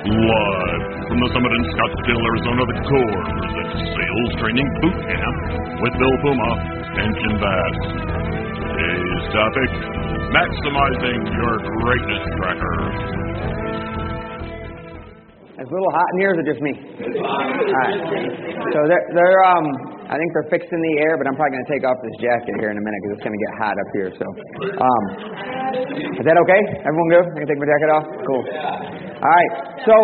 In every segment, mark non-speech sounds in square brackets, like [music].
Live from the summit in Scottsdale, Arizona, the Corps presents Sales Training Boot Camp with Phil Puma and Jim Bass. Today's topic Maximizing Your Greatness Tracker. It's a little hot in here, or it just me? All right. So they're, they're um, I think they're fixing the air, but I'm probably going to take off this jacket here in a minute because it's going to get hot up here. So, um, is that okay? Everyone good? I can take my jacket off. Cool. All right. So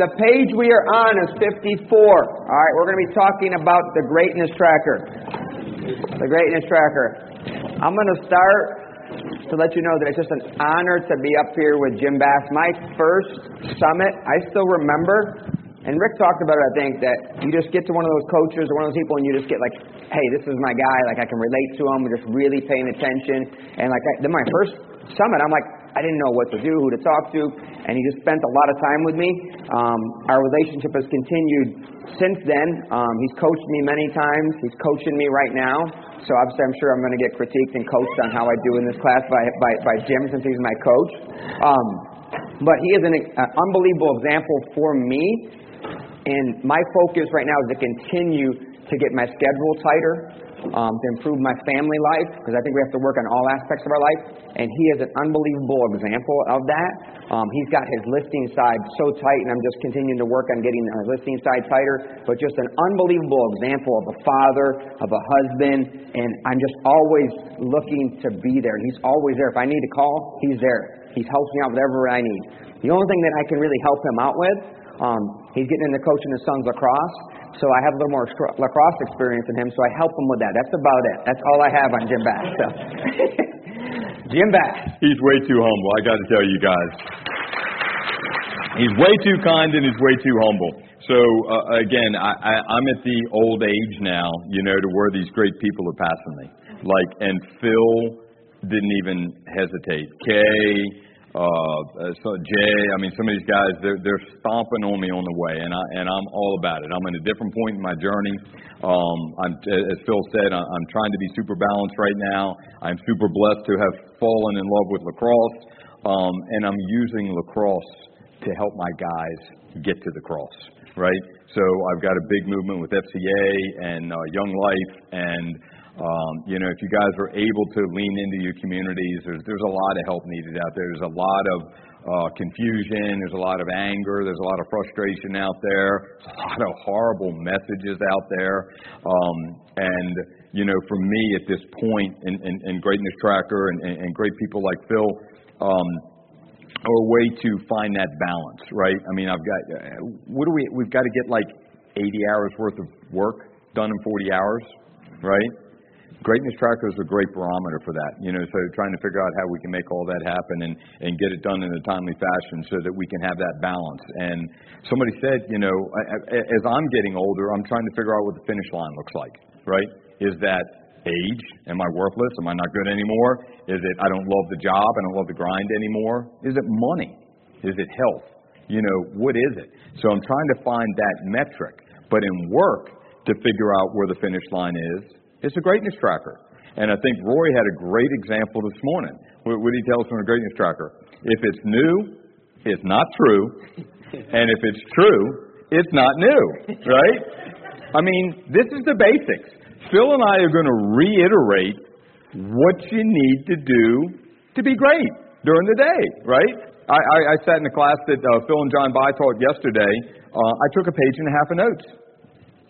the page we are on is 54. All right. We're going to be talking about the greatness tracker. The greatness tracker. I'm going to start to let you know that it's just an honor to be up here with Jim Bass. My first summit, I still remember, and Rick talked about it, I think, that you just get to one of those coaches or one of those people and you just get like, hey, this is my guy, like I can relate to him, we're just really paying attention. And like, I, then my first summit, I'm like, I didn't know what to do, who to talk to, and he just spent a lot of time with me. Um, our relationship has continued since then. Um, he's coached me many times. He's coaching me right now. So obviously, I'm sure I'm going to get critiqued and coached on how I do in this class by by, by Jim since he's my coach. Um, but he is an uh, unbelievable example for me. And my focus right now is to continue to get my schedule tighter, um, to improve my family life, because I think we have to work on all aspects of our life. And he is an unbelievable example of that. Um, he's got his listing side so tight, and I'm just continuing to work on getting our listing side tighter. But just an unbelievable example of a father, of a husband, and I'm just always looking to be there. He's always there. If I need to call, he's there. He helps me out with whatever I need. The only thing that I can really help him out with um, he's getting into coaching his son's lacrosse, so I have a little more lacrosse experience than him, so I help him with that. That's about it. That's all I have on Jim Bass. So. [laughs] Jim Bass. He's way too humble, I got to tell you guys. He's way too kind and he's way too humble. So uh, again, I, I, I'm at the old age now, you know, to where these great people are passing me. Like, and Phil didn't even hesitate. Kay, uh, so Jay, I mean, some of these guys, they're, they're stomping on me on the way, and I and I'm all about it. I'm in a different point in my journey. Um, I'm, as Phil said, I'm trying to be super balanced right now. I'm super blessed to have fallen in love with lacrosse, um, and I'm using lacrosse to help my guys get to the cross. Right. So I've got a big movement with FCA and uh, Young Life and you know, if you guys are able to lean into your communities, there's there's a lot of help needed out there. There's a lot of uh, confusion. There's a lot of anger. There's a lot of frustration out there. There's a lot of horrible messages out there. Um, and you know, for me at this point in, in, in Greatness Tracker and, and, and great people like Phil. Um, or a way to find that balance, right? I mean, I've got, what do we, we've got to get like 80 hours worth of work done in 40 hours, right? Greatness Tracker is a great barometer for that. You know, so trying to figure out how we can make all that happen and, and get it done in a timely fashion so that we can have that balance. And somebody said, you know, as I'm getting older, I'm trying to figure out what the finish line looks like, right? Is that age? Am I worthless? Am I not good anymore? Is it I don't love the job? I don't love the grind anymore? Is it money? Is it health? You know, what is it? So I'm trying to find that metric. But in work, to figure out where the finish line is, it's a greatness tracker. And I think Roy had a great example this morning. What, he tell us from a greatness tracker? If it's new, it's not true. And if it's true, it's not new, right? I mean, this is the basics. Phil and I are going to reiterate what you need to do to be great during the day, right? I, I, I sat in a class that uh, Phil and John By taught yesterday. Uh, I took a page and a half of notes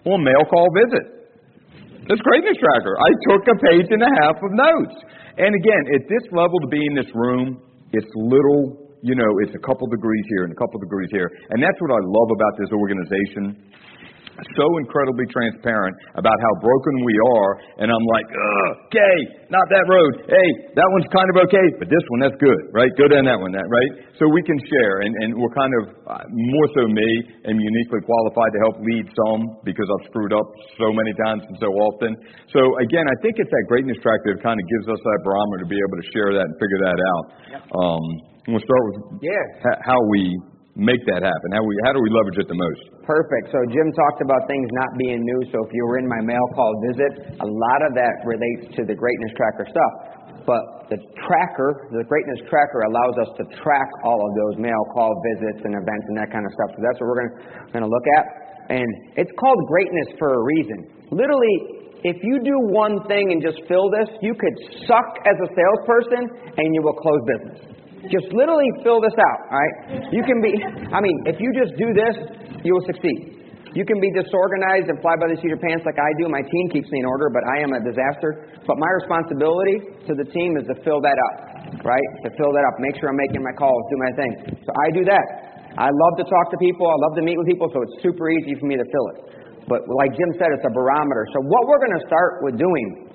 on mail call visit. This greatness tracker. I took a page and a half of notes. And again, at this level to be in this room, it's little, you know, it's a couple degrees here and a couple degrees here. And that's what I love about this organization so incredibly transparent about how broken we are, and I'm like, okay, not that road. Hey, that one's kind of okay, but this one, that's good, right? Go down that one, that right? So we can share, and, and we're kind of uh, more so me am uniquely qualified to help lead some because I've screwed up so many times and so often. So again, I think it's that greatness track that kind of gives us that barometer to be able to share that and figure that out. Yep. Um, we'll start with yeah. how we make that happen? How, we, how do we leverage it the most? Perfect. So Jim talked about things not being new. So if you were in my mail call visit, a lot of that relates to the greatness tracker stuff. But the tracker, the greatness tracker, allows us to track all of those mail call visits and events and that kind of stuff. So that's what we're going to look at. And it's called greatness for a reason. Literally, if you do one thing and just fill this, you could suck as a salesperson and you will close business. Just literally fill this out, all right? You can be, I mean, if you just do this, you will succeed. You can be disorganized and fly by the seat of your pants like I do. My team keeps me in order, but I am a disaster. But my responsibility to the team is to fill that up, right? To fill that up, make sure I'm making my calls, do my thing. So I do that. I love to talk to people. I love to meet with people, so it's super easy for me to fill it. But like Jim said, it's a barometer. So what we're going to start with doing,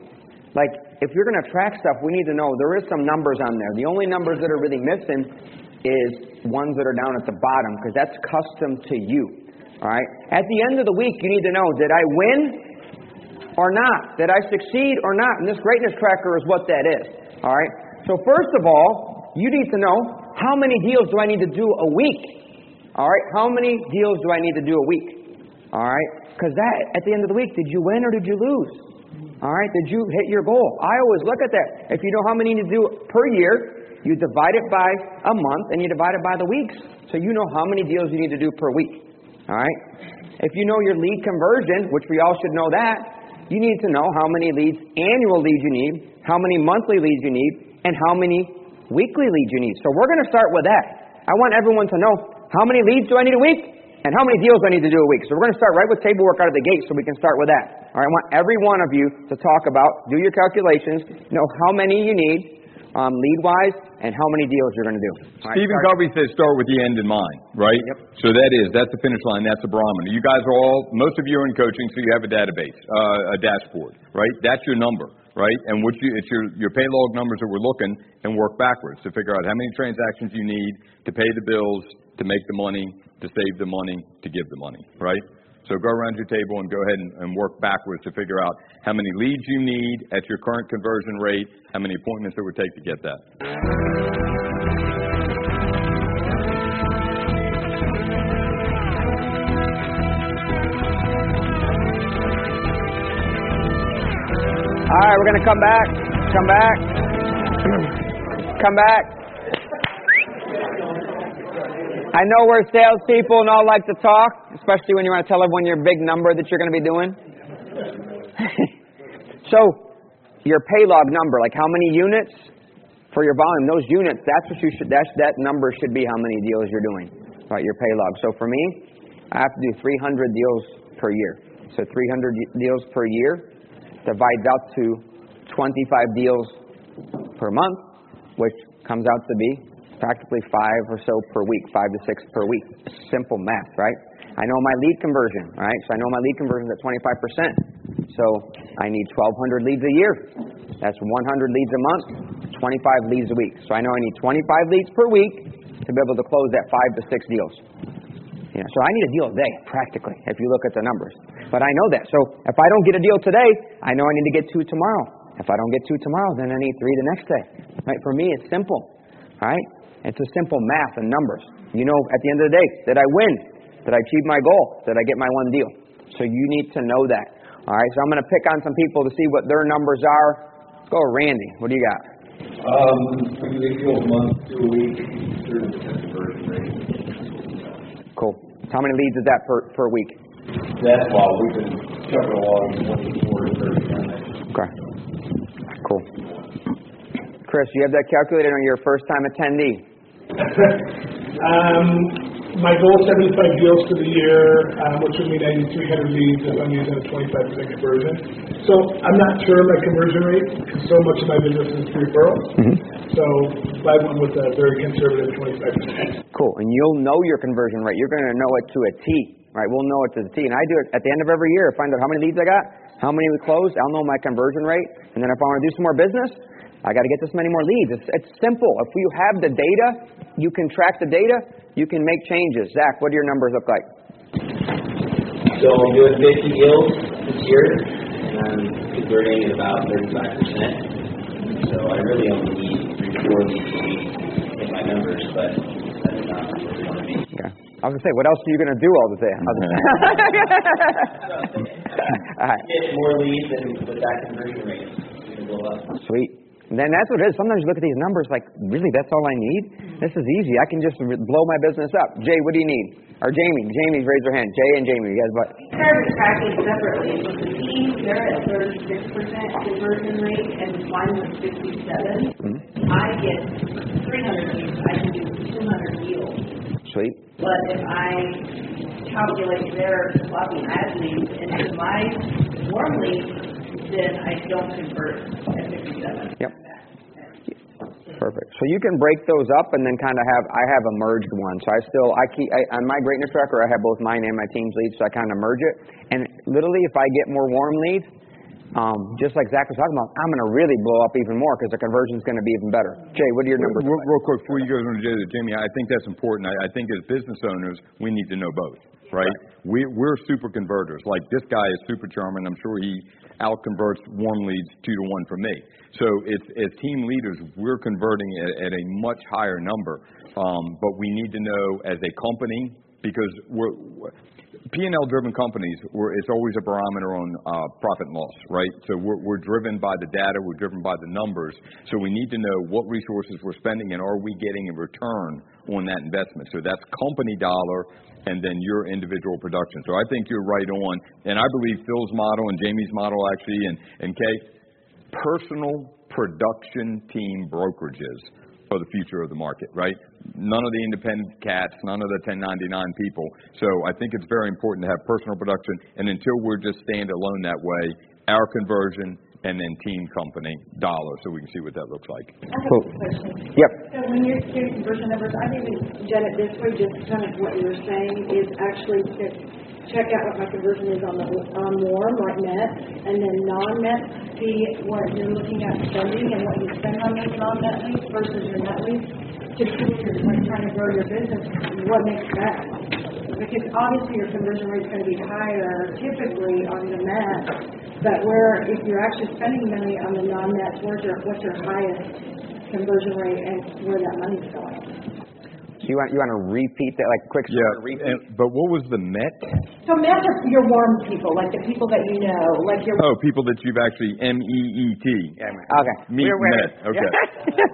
like if you're going to track stuff, we need to know there is some numbers on there. The only numbers that are really missing is ones that are down at the bottom because that's custom to you. All right. At the end of the week, you need to know: Did I win or not? Did I succeed or not? And this greatness tracker is what that is. All right. So first of all, you need to know how many deals do I need to do a week. All right. How many deals do I need to do a week? All right. Because that, at the end of the week, did you win or did you lose? All right. Did you hit your goal? I always look at that. If you know how many you to do per year, you divide it by a month and you divide it by the weeks. So you know how many deals you need to do per week. All right? If you know your lead conversion, which we all should know that, you need to know how many leads, annual leads you need, how many monthly leads you need, and how many weekly leads you need. So we're going to start with that. I want everyone to know how many leads do I need a week and how many deals do I need to do a week. So we're going to start right with table work out of the gate so we can start with that. All right, I want every one of you to talk about, do your calculations, know how many you need, um, lead wise, and how many deals you're going to do. Right, Stephen start. Covey says start with the end in mind, right? Yep. So that is, that's the finish line, that's the barometer. You guys are all, most of you are in coaching, so you have a database, uh, a dashboard, right? That's your number, right? And what you, it's your, your pay log numbers that we're looking and work backwards to figure out how many transactions you need to pay the bills, to make the money, to save the money, to give the money, right? So go around your table and go ahead and, and, work backwards to figure out how many leads you need at your current conversion rate, how many appointments it would take to get that. All right, we're going to come back. Come back. [clears throat] come back. I know we're salespeople and all like to talk, especially when you want to tell everyone your big number that you're going to be doing. [laughs] so, your pay log number, like how many units for your volume, those units, that's what you should, that's, that number should be how many deals you're doing, right? Your pay log. So for me, I have to do 300 deals per year. So 300 deals per year divides out to 25 deals per month, which comes out to be practically five or so per week, five to six per week. Simple math, right? I know my lead conversion, right? So I know my lead conversion is at 25%. So I need 1,200 leads a year. That's 100 leads a month, 25 leads a week. So I know I need 25 leads per week to be able to close that five to six deals. Know, so I need a deal a day, practically, if you look at the numbers. But I know that. So if I don't get a deal today, I know I need to get two tomorrow. If I don't get two tomorrow, then I need three the next day. Right? For me, it's simple. All right? It's a simple math and numbers. You know, at the end of the day, did I win? Did I achieve my goal? Did I get my one deal? So you need to know that. All right, so I'm going to pick on some people to see what their numbers are. Let's go, Randy. What do you got? Um, go month to a week. Cool. How many leads is that per, per week? That's why we've been chugging along 24 to 30 Okay. Cool. Chris, you have that calculated on your first time attendee? [laughs] um, my goal is 75 deals for the year, um, which would mean I need 300 leads if I'm using a 25% conversion. So I'm not sure my conversion rate because so much of my business is referrals. Mm-hmm. So I went with a very conservative 25%. Cool. And you'll know your conversion rate. You're going to know it to a T, right? We'll know it to the T. And I do it at the end of every year. Find out how many leads I got, how many we closed. I'll know my conversion rate. And then if I want to do some more business, I got to get this many more leads. It's, it's simple. If you have the data, you can track the data, you can make changes. Zach, what do your numbers look like? So I'm doing 50 deals this year, and I'm converting at about 35%. So I really only need three, four leads to hit my numbers, but that's not where we want to be. Okay. I was gonna say, what else are you gonna do all the day? All the all right. Get more leads and with that conversion rate, you can blow up. Sweet. And then that's what it is. Sometimes you look at these numbers like, really, that's all I need? This is easy. I can just blow my business up. Jay, what do you need? Or Jamie. Jamie, raise your hand. Jay and Jamie, you guys, what? They're tracking separately. With the team, they're at thirty-six percent conversion rate, and mine was fifty-seven. Mm-hmm. I get three hundred leads, I can do two hundred deals. Sweet. But if I calculate their floppy ad into my warm leads, then I don't convert at fifty-seven. Yep. Perfect. So you can break those up and then kind of have, I have a merged one. So I still, I keep, I, on my greatness tracker, I have both mine and my team's leads, so I kind of merge it. And literally, if I get more warm leads, um, just like Zach was talking about, I'm going to really blow up even more because the conversion's going to be even better. Jay, what are your numbers? Real, real quick, before you go on to Jay, Jamie, I think that's important. I, I think as business owners, we need to know both, right? We, we're super converters. Like this guy is super charming. I'm sure he out converts warm leads two to one for me. So it's, as team leaders, we're converting at, at a much higher number. Um, but we need to know as a company because we're, P&L driven companies, it's always a barometer on uh, profit and loss, right? So we're, we're driven by the data, we're driven by the numbers. So we need to know what resources we're spending and are we getting a return on that investment. So that's company dollar and then your individual production. So I think you're right on. And I believe Phil's model and Jamie's model actually, and, and Kay, personal production team brokerages for the future of the market, right? None of the independent cats, none of the 1099 people. So I think it's very important to have personal production. And until we're just stand alone that way, our conversion and then team company dollar, so we can see what that looks like. I have a question. Yep. So when you're doing conversion numbers, I've even done it this way, just kind of what you were saying is actually to check out what my conversion is on the, on warm, like net, and then non-net, see what you're looking at spending and what you spend on those non-net leads versus your net leads. To see if you're trying to grow your business, what makes that? Because obviously your conversion rate's gonna be higher typically on the net, but where, if you're actually spending money on the non-nets, where's your, what's your highest conversion rate and where that money's going? So you want, you want to repeat that, like quick Yeah, repeat? and, but what was the Met? So imagine your warm people, like the people that you know, like your. Oh, people that you've actually M E E T. Okay. Meet We're- we're- met. Okay.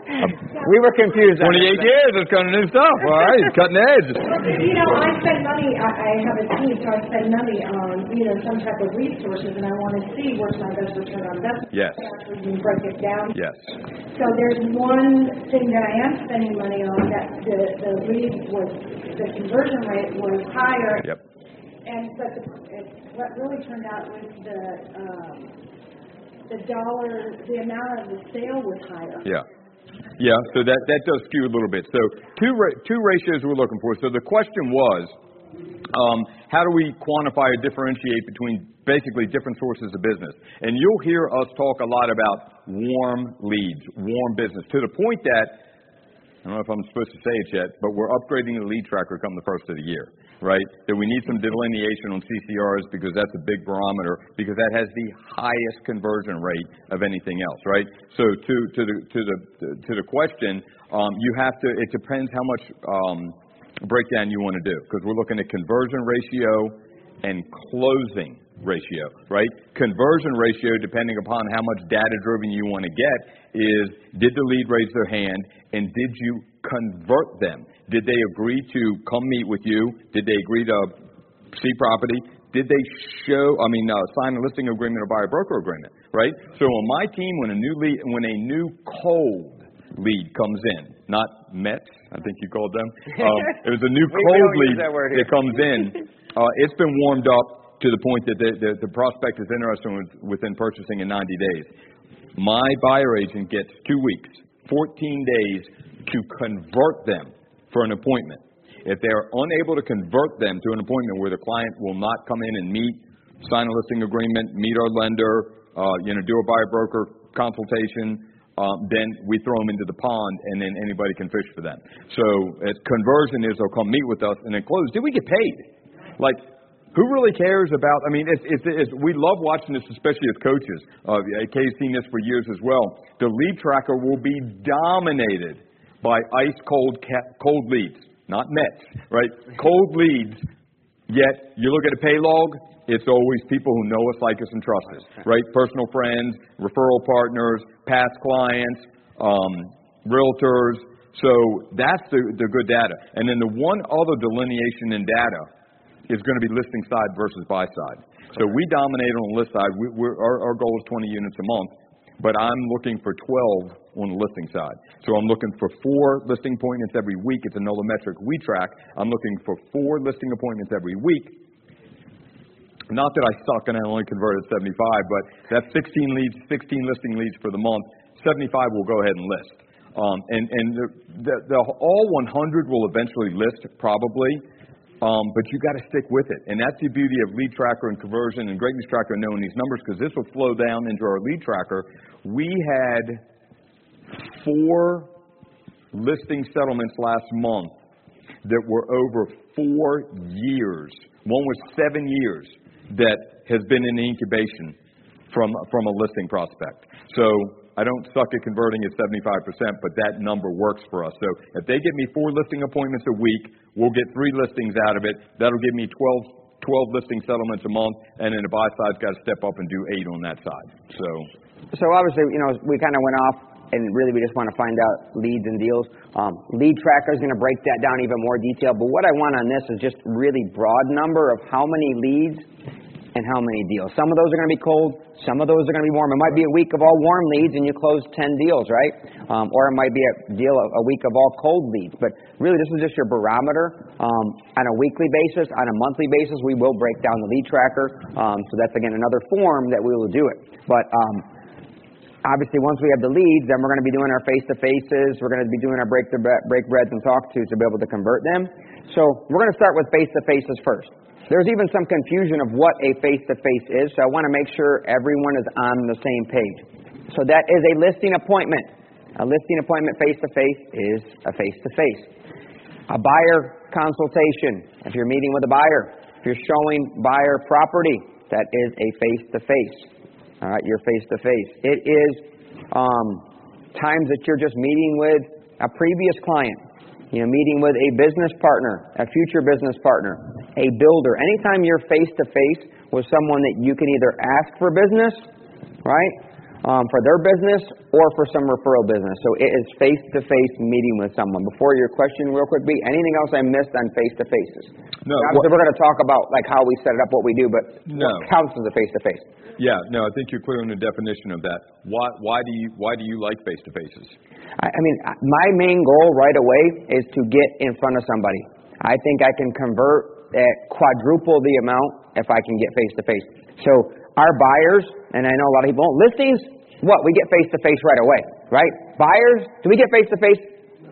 [laughs] we were confused. 28 years, that's kind of new stuff. All right, it's cutting edge. [laughs] You know, I spend money, I, I have a team, so I spend money on, you know, some type of resources, and I want to see what's my best return on investment. Yes. Actually, you break it down. Yes. So there's one thing that I am spending money on, that the, the lead was, the conversion rate was higher. Yep. And, but the, it- what really turned out was the, um, the dollar, the amount of the sale was higher. Yeah. Yeah, so that, that does skew a little bit. So two, ra- two ratios we're looking for. So the question was, um, how do we quantify or differentiate between basically different sources of business? And you'll hear us talk a lot about warm leads, warm business, to the point that I don't know if I'm supposed to say it yet, but we're upgrading the lead tracker come the first of the year, right? That we need some delineation on CCRs because that's a big barometer because that has the highest conversion rate of anything else, right? So to to the to the to the question, um, you have to. It depends how much um, breakdown you want to do because we're looking at conversion ratio and closing ratio, right? Conversion ratio, depending upon how much data driven you want to get, is did the lead raise their hand and did you convert them? Did they agree to come meet with you? Did they agree to see property? Did they show, I mean, uh, sign a listing agreement or buy a broker agreement, right? So on my team, when a new lead, when a new cold lead comes in, not Met, I think you called them. [laughs] Um, it was a new cold lead that that comes in. [laughs] Uh, it's been warmed up to the point that the, the, the prospect is interested with, within purchasing in 90 days. My buyer agent gets two weeks, 14 days to convert them for an appointment. If they are unable to convert them to an appointment where the client will not come in and meet, sign a listing agreement, meet our lender, uh, you know, do a buyer broker consultation, um, then we throw them into the pond, and then anybody can fish for them. So uh, conversion is they'll come meet with us and then close. Did we get paid? Like, who really cares about? I mean, it's, it's, it's, we love watching this, especially as coaches. Uh, Kay's seen this for years as well. The lead tracker will be dominated by ice cold ca- cold leads. not Mets, right? Cold leads, yet you look at a pay log, it's always people who know us, like us, and trust us, right? Personal friends, referral partners, past clients, um, realtors. So that's the, the good data. And then the one other delineation in data is going to be listing side versus buy side. So we dominate on the list side. We, we're, our, our goal is 20 units a month, but I'm looking for 12 on the listing side. So I'm looking for four listing appointments every week. It's another metric we track. I'm looking for four listing appointments every week. Not that I suck and I only converted 75, but that's 16 leads, 16 listing leads for the month. 75 will go ahead and list. Um, and and the, the, the all 100 will eventually list probably, um, but you got to stick with it. And that's the beauty of lead tracker and conversion and greatness tracker knowing these numbers because this will flow down into our lead tracker. We had four listing settlements last month that were over four years. One was seven years that has been in incubation from from a listing prospect. So I don't suck at converting at 75%, but that number works for us. So if they get me four listing appointments a week, we'll get three listings out of it. That'll give me 12, 12 listing settlements a month, and then the buy side's got to step up and do eight on that side. So, so obviously, you know, we kind of went off, and really we just want to find out leads and deals. Um, lead tracker is going to break that down even more detail. But what I want on this is just really broad number of how many leads and how many deals. Some of those are going to be cold, some of those are going to be warm. It might be a week of all warm leads and you close 10 deals, right? Um, or it might be a deal a week of all cold leads. But really, this is just your barometer. Um, on a weekly basis, on a monthly basis, we will break down the lead tracker. Um, so that's again another form that we will do it. But um, obviously, once we have the leads, then we're going to be doing our face-to-faces. We're going to be doing our break the break breads and talk tos to be able to convert them. So we're going to start with face-to-faces first. There's even some confusion of what a face-to-face is, so I want to make sure everyone is on the same page. So that is a listing appointment. A listing appointment face-to-face is a face-to-face. A buyer consultation, if you're meeting with a buyer, if you're showing buyer property, that is a face-to-face. All right, you're face-to-face. It is um, times that you're just meeting with a previous client, you know, meeting with a business partner, a future business partner, a builder. Anytime you're face to face with someone that you can either ask for business, right, um, for their business or for some referral business. So it is face to face meeting with someone. Before your question, real quick, B, anything else I missed on face to faces? No. Obviously, we're going to talk about like how we set it up, what we do, but No. what counts as a face to face? yeah, no, I think you're clear on the definition of that. Why, why do you why do you like face to faces? I I mean, my main goal right away is to get in front of somebody. I think I can convert at quadruple the amount if I can get face to face. So our buyers, and I know a lot of people, don't, listings, what? We get face to face right away, right? Buyers, do we get face to face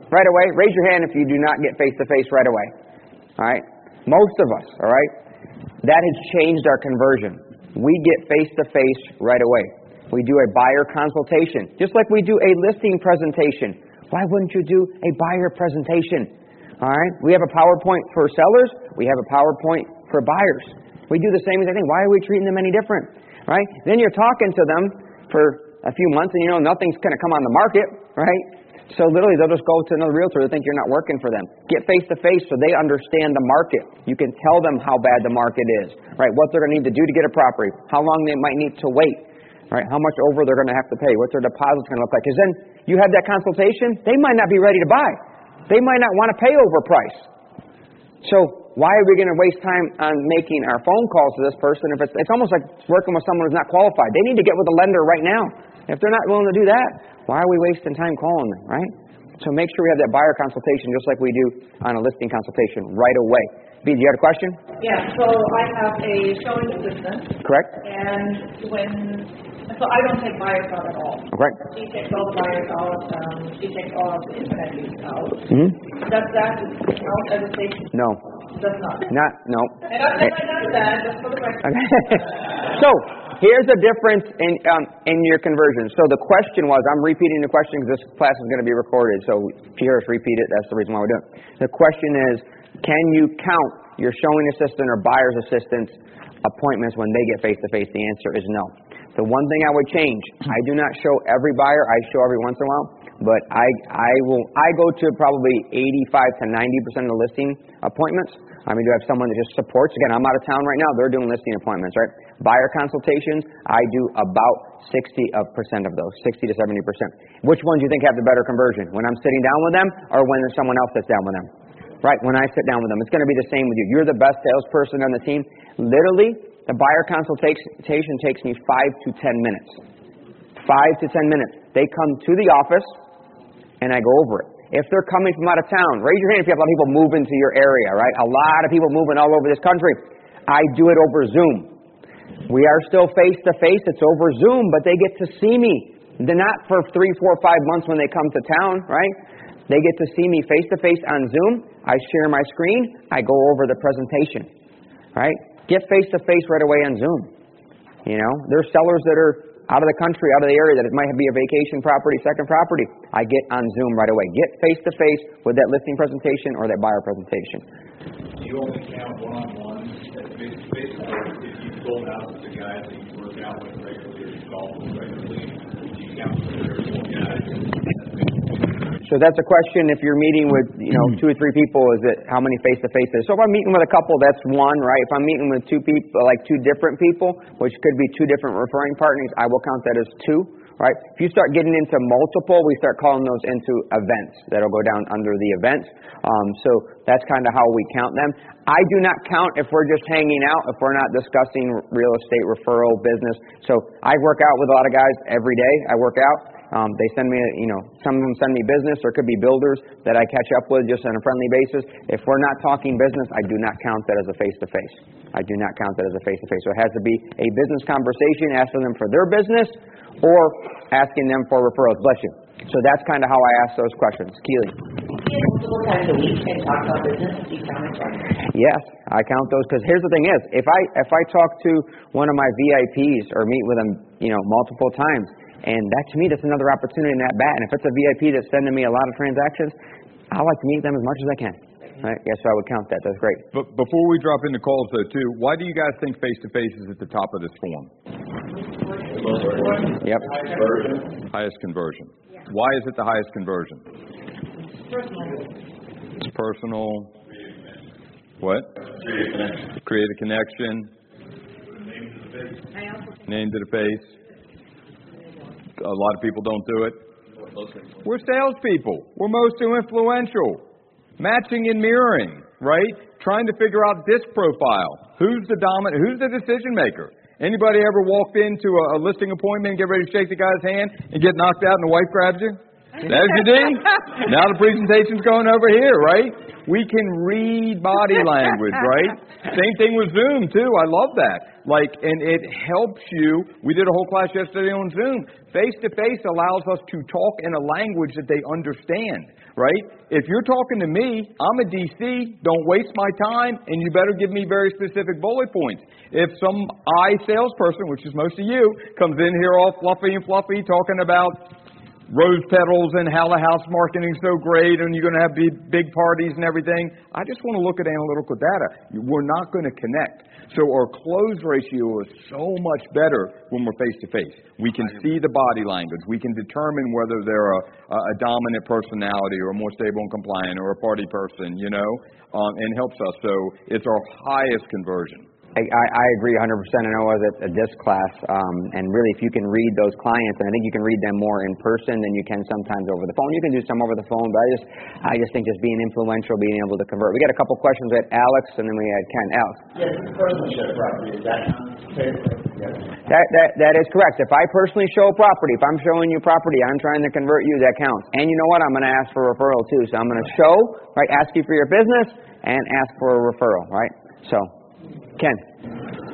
right away? Raise your hand if you do not get face to face right away. All right? Most of us, all right? That has changed our conversion. We get face to face right away. We do a buyer consultation, just like we do a listing presentation. Why wouldn't you do a buyer presentation? All right? We have a PowerPoint for sellers, we have a PowerPoint for buyers. We do the same exact thing. Why are we treating them any different? Right? Then you're talking to them for a few months and you know nothing's going to come on the market, right? So literally they'll just go to another realtor who think you're not working for them. Get face to face so they understand the market. You can tell them how bad the market is, right? What they're going to need to do to get a property, how long they might need to wait, right? How much over they're going to have to pay, what their deposit's going to look like. Because then you have that consultation, they might not be ready to buy. They might not want to pay overprice. So why are we going to waste time on making our phone calls to this person if it's, it's almost like working with someone who's not qualified? They need to get with a lender right now. If they're not willing to do that, why are we wasting time calling them, right? So make sure we have that buyer consultation just like we do on a listing consultation right away. B, do you have a question? Yeah, so I have a showing assistant, Correct? and when, so I don't take buyers out at all. Correct? She takes all the buyers out, um, she takes all of the internet leads out. hmm Does that count as a safety? No. Does not. Not, no. And I, and I know that, just for the record. Okay. [laughs] so here's the difference in um, in your conversion. So the question was, I'm repeating the question because this class is going to be recorded. So if you hear us repeat it, that's the reason why we're doing it. The question is, can you count your showing assistant or buyer's assistant's appointments when they get face to face? The answer is no. The one thing I would change, I do not show every buyer. I show every once in a while. but I I will I go to probably 85 to 90 percent of the listing appointments. I mean, do I have someone that just supports? Again, I'm out of town right now. They're doing listing appointments, right? Buyer consultations, I do about 60 of percent of those, 60 to 70 percent. Which ones do you think have the better conversion? When I'm sitting down with them, or when there's someone else that's down with them? Right, when I sit down with them, it's going to be the same with you. You're the best salesperson on the team. Literally, the buyer consultation takes me five to ten minutes. Five to ten minutes. They come to the office, and I go over it. If they're coming from out of town, raise your hand if you have a lot of people moving to your area, right? A lot of people moving all over this country. I do it over Zoom. We are still face to face. It's over Zoom, but they get to see me. They're not for three, four, five months when they come to town, right? They get to see me face to face on Zoom. I share my screen. I go over the presentation, right? Get face to face right away on Zoom. You know, there's sellers that are out of the country, out of the area that it might be a vacation property, second property. I get on Zoom right away. Get face to face with that listing presentation or that buyer presentation. Do you only count one on one as face to face, if you sold out to the guys that you work out with regularly or you golf regularly, do you count full guys? So that's a question. If you're meeting with you know two or three people, is it how many face to faces? So if I'm meeting with a couple, that's one, right? If I'm meeting with two people, like two different people, which could be two different referring partners, I will count that as two, right? If you start getting into multiple, we start calling those into events. That'll go down under the events. Um, so that's kind of how we count them. I do not count if we're just hanging out, if we're not discussing real estate referral business. So I work out with a lot of guys every day. I work out. Um, they send me, you know, some of them send me business, or it could be builders that I catch up with just on a friendly basis. If we're not talking business, I do not count that as a face to face. I do not count that as a face to face. So it has to be a business conversation, asking them for their business, or asking them for referrals. Bless you. So that's kind of how I ask those questions. Keely. multiple times a week and talk about business, do you count it? Yes, I count those because here's the thing: is if I if I talk to one of my VIPs or meet with them, you know, multiple times, and that to me, that's another opportunity in that bat. And if it's a VIP that's sending me a lot of transactions, I like to meet them as much as I can. Right? Yes, so I would count that. That's great. But before we drop into calls, though, too, why do you guys think face to face is at the top of this form? Yep. Highest conversion. Why is it the highest conversion? It's personal. What? Create a connection. Name to the face. A lot of people don't do it. We're salespeople. We're most influential. Matching and mirroring, right? Trying to figure out this profile. Who's the dominant? Who's the decision maker? Anybody ever walked into a, a listing appointment and get ready to shake the guy's hand and get knocked out and the wife grabs you? There's your D. Now the presentation's going over here, right? We can read body language, right? Same thing with Zoom too. I love that. Like, and it helps you. We did a whole class yesterday on Zoom. Face to face allows us to talk in a language that they understand, right? If you're talking to me, I'm a DC. Don't waste my time, and you better give me very specific bullet points. If some I salesperson, which is most of you, comes in here all fluffy and fluffy talking about rose petals and how the house marketing is so great and you're going to have big, big parties and everything. I just want to look at analytical data. We're not going to connect. So our close ratio is so much better when we're face to face. We can see the body language. We can determine whether they're a, a dominant personality or more stable and compliant or a party person, you know, um, and helps us. So it's our highest conversion. I, I agree 100%. I know I was at a disc class, um, and really, if you can read those clients, and I think you can read them more in person than you can sometimes over the phone. You can do some over the phone, but I just, I just think just being influential, being able to convert. We got a couple questions at Alex, and then we had Ken. Alex. Yes, personal share property, is that That, that, that is correct. If I personally show property, if I'm showing you property, I'm trying to convert you, that counts. And you know what? I'm going to ask for a referral too. So I'm going to show, right, ask you for your business, and ask for a referral, right? So, Ken.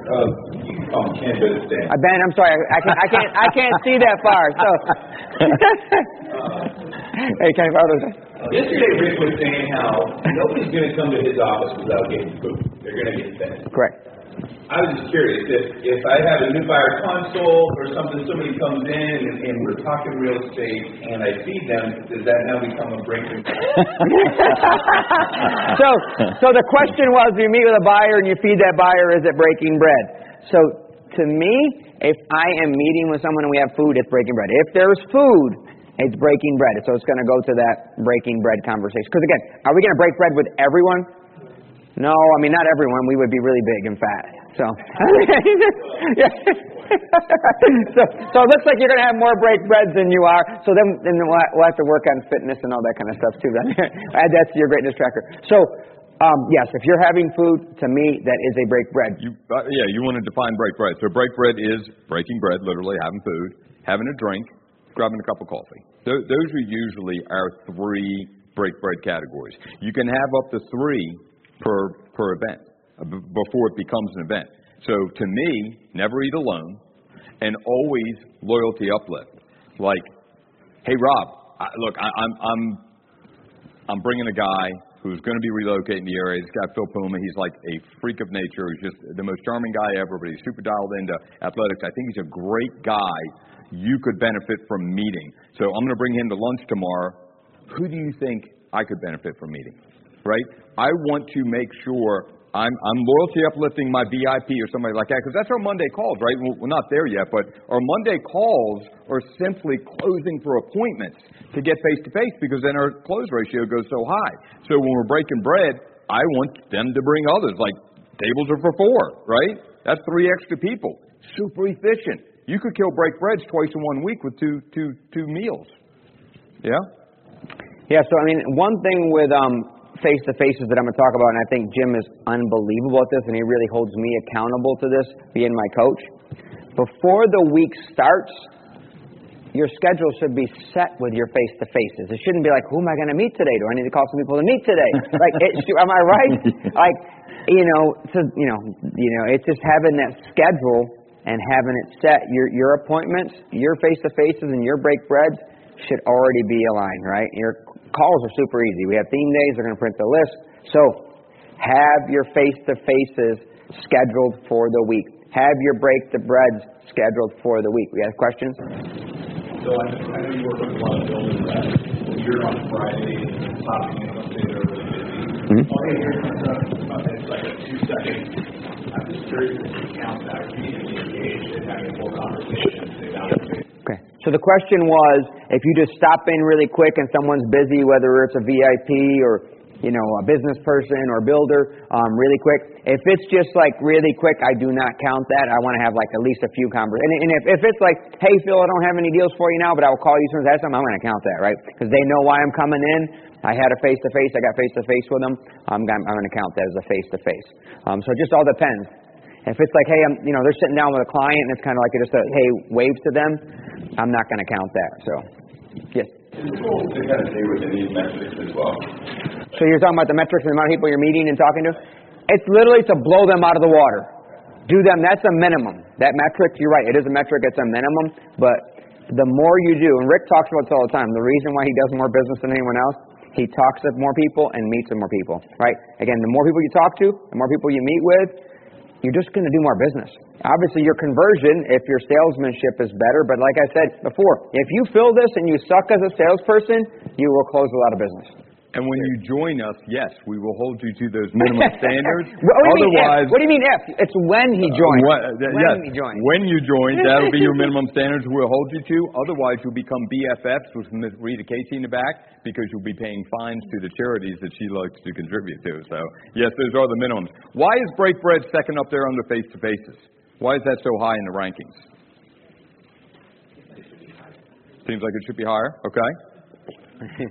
Uh, you can call me Ken, but it's Dan. Uh, ben, I'm sorry, I, I can't, I can't, I can't see that far. So, [laughs] hey, Ken, how does Yesterday, Rick was saying how nobody's going to come to his office without getting food. They're going to get fed. Correct. I was just curious if if I have a new buyer consult or something, somebody comes in and, and we're talking real estate and I feed them, does that now become a break? [laughs] so, so the question was, you meet with a buyer and you feed that buyer, is it breaking bread? So, to me, if I am meeting with someone and we have food, it's breaking bread. If there's food It's breaking bread. So it's going to go to that breaking bread conversation. Because again, are we going to break bread with everyone? No, I mean not everyone. We would be really big and fat. So, [laughs] so, so it looks like you're going to have more break breads than you are. So then, then we'll, we'll have to work on fitness and all that kind of stuff too. [laughs] Add that to your greatness tracker. So, um, yes, if you're having food, to me, that is a break bread. You, uh, yeah, you want to define break bread. So break bread is breaking bread, literally having food, having a drink, grabbing a cup of coffee. Th- those are usually our three break bread categories. You can have up to three per per event uh, before it becomes an event. So to me, never eat alone, and always loyalty uplift. Like, hey Rob, I, look, I, I'm I'm I'm bringing a guy who's going to be relocating the area. This guy Phil Puma, he's like a freak of nature. He's just the most charming guy ever, but he's super dialed into athletics. I think he's a great guy. You could benefit from meeting. So I'm going to bring him to lunch tomorrow. Who do you think I could benefit from meeting? Right? I want to make sure I'm, I'm loyalty uplifting my VIP or somebody like that because that's our Monday calls, right? We're not there yet, but our Monday calls are simply closing for appointments to get face to face because then our close ratio goes so high. So when we're breaking bread, I want them to bring others. Like tables are for four, right? That's three extra people. Super efficient. You could kill break breads twice in one week with two two two meals. Yeah. Yeah, so I mean, one thing with um, face to faces that I'm going to talk about, and I think Jim is unbelievable at this, and he really holds me accountable to this, being my coach. Before the week starts, your schedule should be set with your face to faces. It shouldn't be like, who am I going to meet today? Do I need to call some people to meet today? [laughs] like, it, am I right? [laughs] like, you know, to, you know, you know, it's just having that schedule and having it set. Your your appointments, your face to faces, and your break breads should already be aligned, right? Your calls are super easy. We have theme days. They're going to print the list. So, have your face to faces scheduled for the week. Have your break the breads scheduled for the week. We have questions? So I know you work with a lot of that when you're on Friday, popping in, say they're really busy. Mhm. Okay, here's my stuff, it's like a two second. I'm just curious if you count that, or being engaged and having a full conversation, say that. So the question was, if you just stop in really quick and someone's busy, whether it's a VIP or you know a business person or builder, um, really quick. If it's just like really quick, I do not count that. I want to have like at least a few conversations. And, and if, if it's like, hey Phil, I don't have any deals for you now, but I will call you as soon as I have something, I'm going to count that, right? Because they know why I'm coming in. I had a face to face. I got face to face with them. I'm, gonna- I'm going to count that as a face to face. So it just all depends. If it's like, hey, I'm, you know, they're sitting down with a client and it's kind of like just a, hey, wave to them, I'm not going to count that. So, yes. Is it cool to kind of stay metrics as well? So you're talking about the metrics and the amount of people you're meeting and talking to? It's literally to blow them out of the water. Do them, that's a minimum. That metric, you're right, it is a metric, it's a minimum, but the more you do, and Rick talks about this all the time, the reason why he does more business than anyone else, he talks with more people and meets with more people, right? Again, the more people you talk to, the more people you meet with, you're just going to do more business. Obviously, your conversion, if your salesmanship is better, but like I said before, if you fill this and you suck as a salesperson, you will close a lot of business. And when you join us, yes, we will hold you to those [laughs] minimum standards. What do you mean Otherwise, if? What do you mean if? It's when he joins. What- uh, when yes, he joins. when you join, that'll be your [laughs] minimum standards we'll hold you to. Otherwise, you'll become BFFs with Ms. Rita Casey in the back because you'll be paying fines to the charities that she likes to contribute to. So, yes, those are the minimums. Why is Break Bread second up there on the face to faces? Why is that so high in the rankings? Seems like it should be higher. Okay.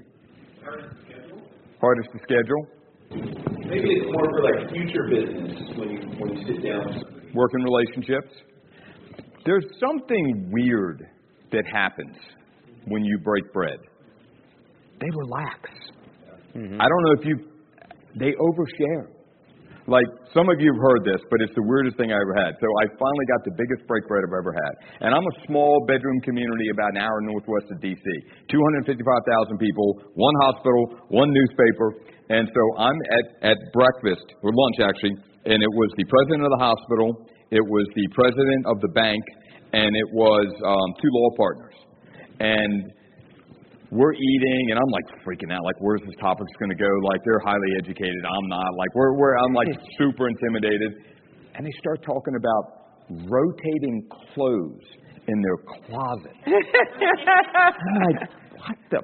[laughs] Hardest to schedule. Maybe it's more for like future business when you when you sit down. working relationships. There's something weird that happens when you break bread. They relax. Mm-hmm. I don't know if you, they overshare. Like some of you have heard this, but it's the weirdest thing I ever had. So I finally got the biggest break bread I've ever had. And I'm a small bedroom community about an hour northwest of DC. 255,000 people, one hospital, one newspaper. And so I'm at, at breakfast, or lunch actually, and it was the president of the hospital, it was the president of the bank, and it was um, two law partners. And we're eating, and I'm like freaking out. Like, where's this topic's going to go? Like, they're highly educated. I'm not. Like, we're, we're I'm like [laughs] super intimidated. And they start talking about rotating clothes in their closet. [laughs] I'm like, what the?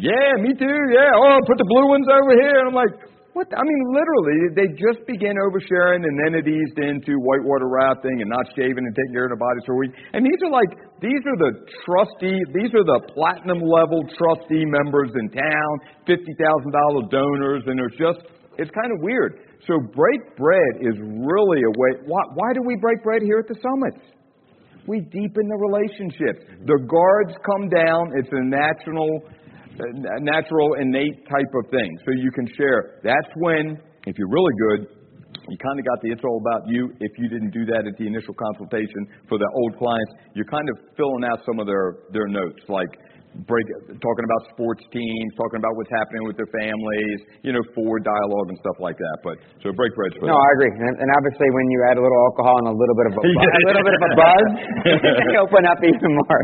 Yeah, me too. Yeah. Oh, put the blue ones over here. And I'm like, what? I mean, literally, they just began oversharing, and then it eased into whitewater rafting and not shaving and taking care of their bodies for a week. And these are like, these are the trustee, these are the platinum level trustee members in town, fifty thousand dollar donors, and there's just, it's kind of weird. So break bread is really a way. Why, why do we break bread here at the summits? We deepen the relationships. The guards come down. It's a natural a natural, innate type of thing. So you can share. That's when, if you're really good, you kind of got the it's all about you. If you didn't do that at the initial consultation for the old clients, you're kind of filling out some of their their notes, like break talking about sports teams, talking about what's happening with their families, you know, forward dialogue and stuff like that. But so break bread for No, I agree. And, and obviously, when you add a little alcohol and a little bit of a, [laughs] a little bit of a buzz, [laughs] you open up even more.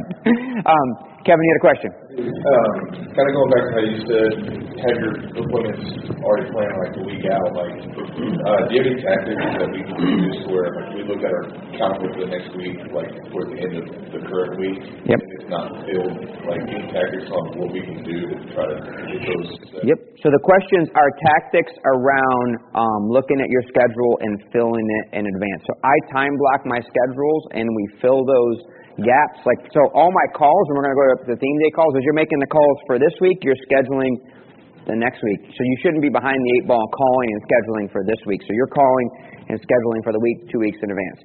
Um, Kevin, you had a question. Um, kind of going back to how you said have your appointments already planned like a week out. Like, uh, do you have any tactics that we can use where like, we look at our calendar for the next week, like towards the end of the current week, Yep. and it's not filled? Like, any tactics on what we can do to try to get those? Set? Yep. So the questions are tactics around um, looking at your schedule and filling it in advance. So I time block my schedules and we fill those gaps. Like so, all my calls, and we're going to go to the theme day calls. As you're making the calls for this week, you're scheduling the next week. So you shouldn't be behind the eight ball calling and scheduling for this week. So you're calling and scheduling for the week, two weeks in advance.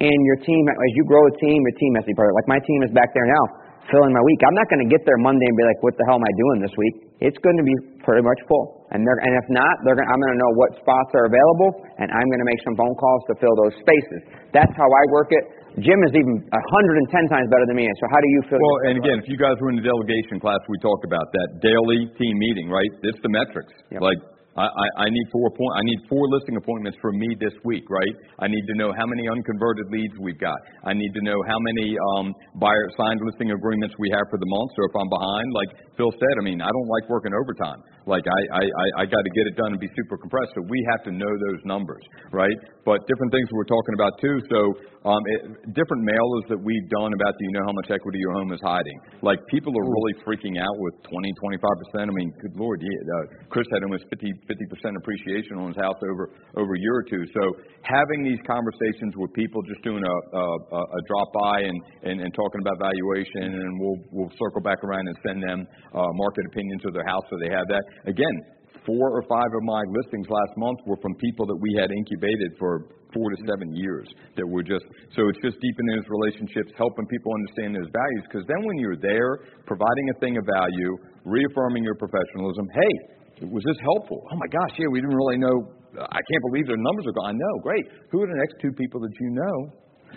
And your team, as you grow a team, your team has to be part of it. Like my team is back there now filling my week. I'm not going to get there Monday and be like, what the hell am I doing this week? It's going to be pretty much full. And they're, and if not, they're going, I'm going to know what spots are available and I'm going to make some phone calls to fill those spaces. That's how I work it. Jim is even 110 times better than me. So how do you feel? Well, and again, if you guys were in the delegation class, we talked about that daily team meeting, right? It's the metrics. Yep. Like I, I, I need four point, I need four listing appointments for me this week, right? I need to know how many unconverted leads we've got. I need to know how many um, buyer signed listing agreements we have for the month. So if I'm behind, like Phil said, I mean, I don't like working overtime. Like I, I, I, got to get it done and be super compressed. So we have to know those numbers, right? But different things we're talking about too. So um, it, different mailers that we've done about do you know how much equity your home is hiding? Like people are really freaking out with 20, 25 percent. I mean, good lord, yeah, uh, Chris had almost 50 percent appreciation on his house over over a year or two. So having these conversations with people, just doing a a, a a drop by and, and and talking about valuation, and we'll we'll circle back around and send them uh, market opinions of their house so they have that. Again, four or five of my listings last month were from people that we had incubated for four to seven years that were just so it's just deepening those relationships helping people understand those values. Because then when you're there providing a thing of value reaffirming your professionalism hey was this helpful? Oh my gosh yeah we didn't really know. I can't believe their numbers are gone. No great. Who are the next two people that you know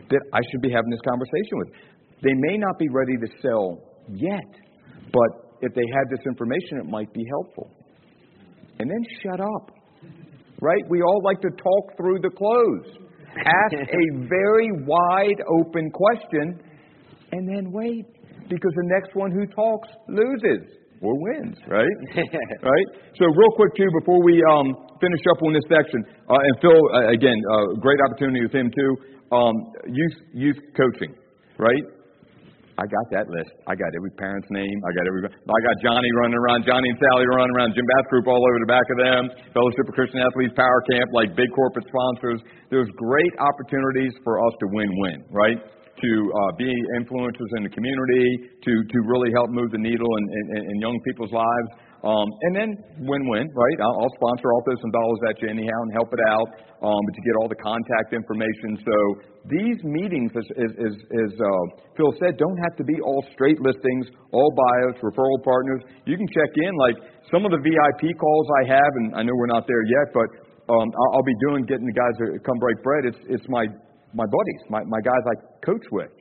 that i should be having this conversation with? They may not be ready to sell yet but if they had this information it might be helpful and then shut up. Right? We all like to talk through the close. Ask a [laughs] very wide open question and then wait because the next one who talks loses or wins, right? [laughs] right? So real quick too before we um, finish up on this section, uh, and Phil uh, again, uh, great opportunity with him too. Um, youth youth coaching, right? I got that list. I got every parent's name. I got every. I got Johnny running around, Johnny and Sally running around, Jim Bass Group all over the back of them, Fellowship of Christian Athletes, Power Camp, like big corporate sponsors. There's great opportunities for us to win-win, right? To uh, be influencers in the community, to to really help move the needle in, in, in young people's lives. Um, and then win-win, right? I'll, I'll sponsor. I'll throw some dollars at you anyhow and help it out. Um, but to get all the contact information. So these meetings, as, as, as uh, Phil said, don't have to be all straight listings, all bios, referral partners. You can check in. Like some of the VIP calls I have, and I know we're not there yet, but um, I'll, I'll be doing getting the guys to come break bread. It's it's my my buddies, my my guys I coach with.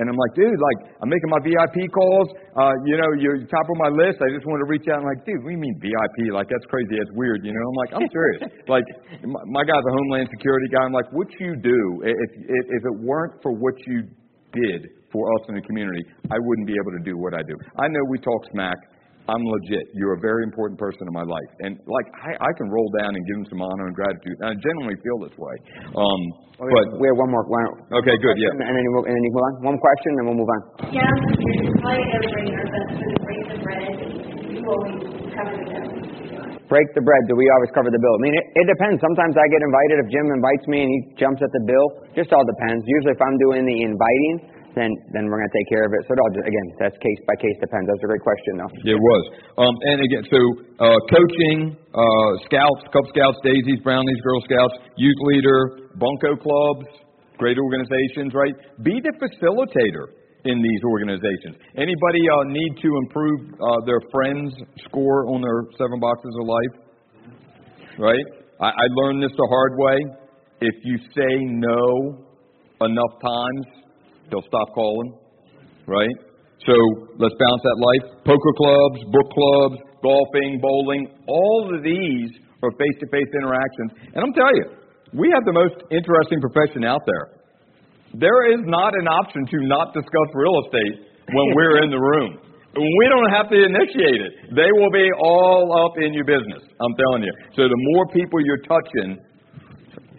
And I'm like, dude, like, I'm making my VIP calls. Uh, you know, you're top of my list. I just want to reach out. I'm like, dude, we mean VIP? Like, that's crazy. That's weird. You know, I'm like, I'm serious. [laughs] like, my, my guy's a Homeland Security guy. I'm like, what you do, if, if, if it weren't for what you did for us in the community, I wouldn't be able to do what I do. I know we talk smack. I'm legit. You're a very important person in my life. And like I, I can roll down and give him some honor and gratitude. And I genuinely feel this way. Um, Oh, but we have one more. One, okay, good. Yeah. And then, you move, and then you move on. One question, and we'll move on. Yeah, you're probably everybody knows that for the break the bread people cover the bill? Break the bread. Do we always cover the bill? I mean, it, it depends. Sometimes I get invited. If Jim invites me and he jumps at the bill, just all depends. Usually, if I'm doing the inviting, then then we're going to take care of it. So it all just, again, that's case by case depends. That's a great question, though. It was. Um, and again, so uh, coaching, uh, scouts, Cub Scouts, Daisies, Brownies, Girl Scouts, youth leader, bunco clubs, great organizations, right? Be the facilitator in these organizations. Anybody uh, need to improve uh, their friends' score on their seven boxes of life? Right? I, I learned this the hard way. If you say no enough times, they'll stop calling. Right? So let's balance that life. Poker clubs, book clubs, golfing, bowling, all of these are face to face interactions. And I'm telling you, we have the most interesting profession out there. There is not an option to not discuss real estate when [laughs] we're in the room. We don't have to initiate it. They will be all up in your business. I'm telling you. So the more people you're touching,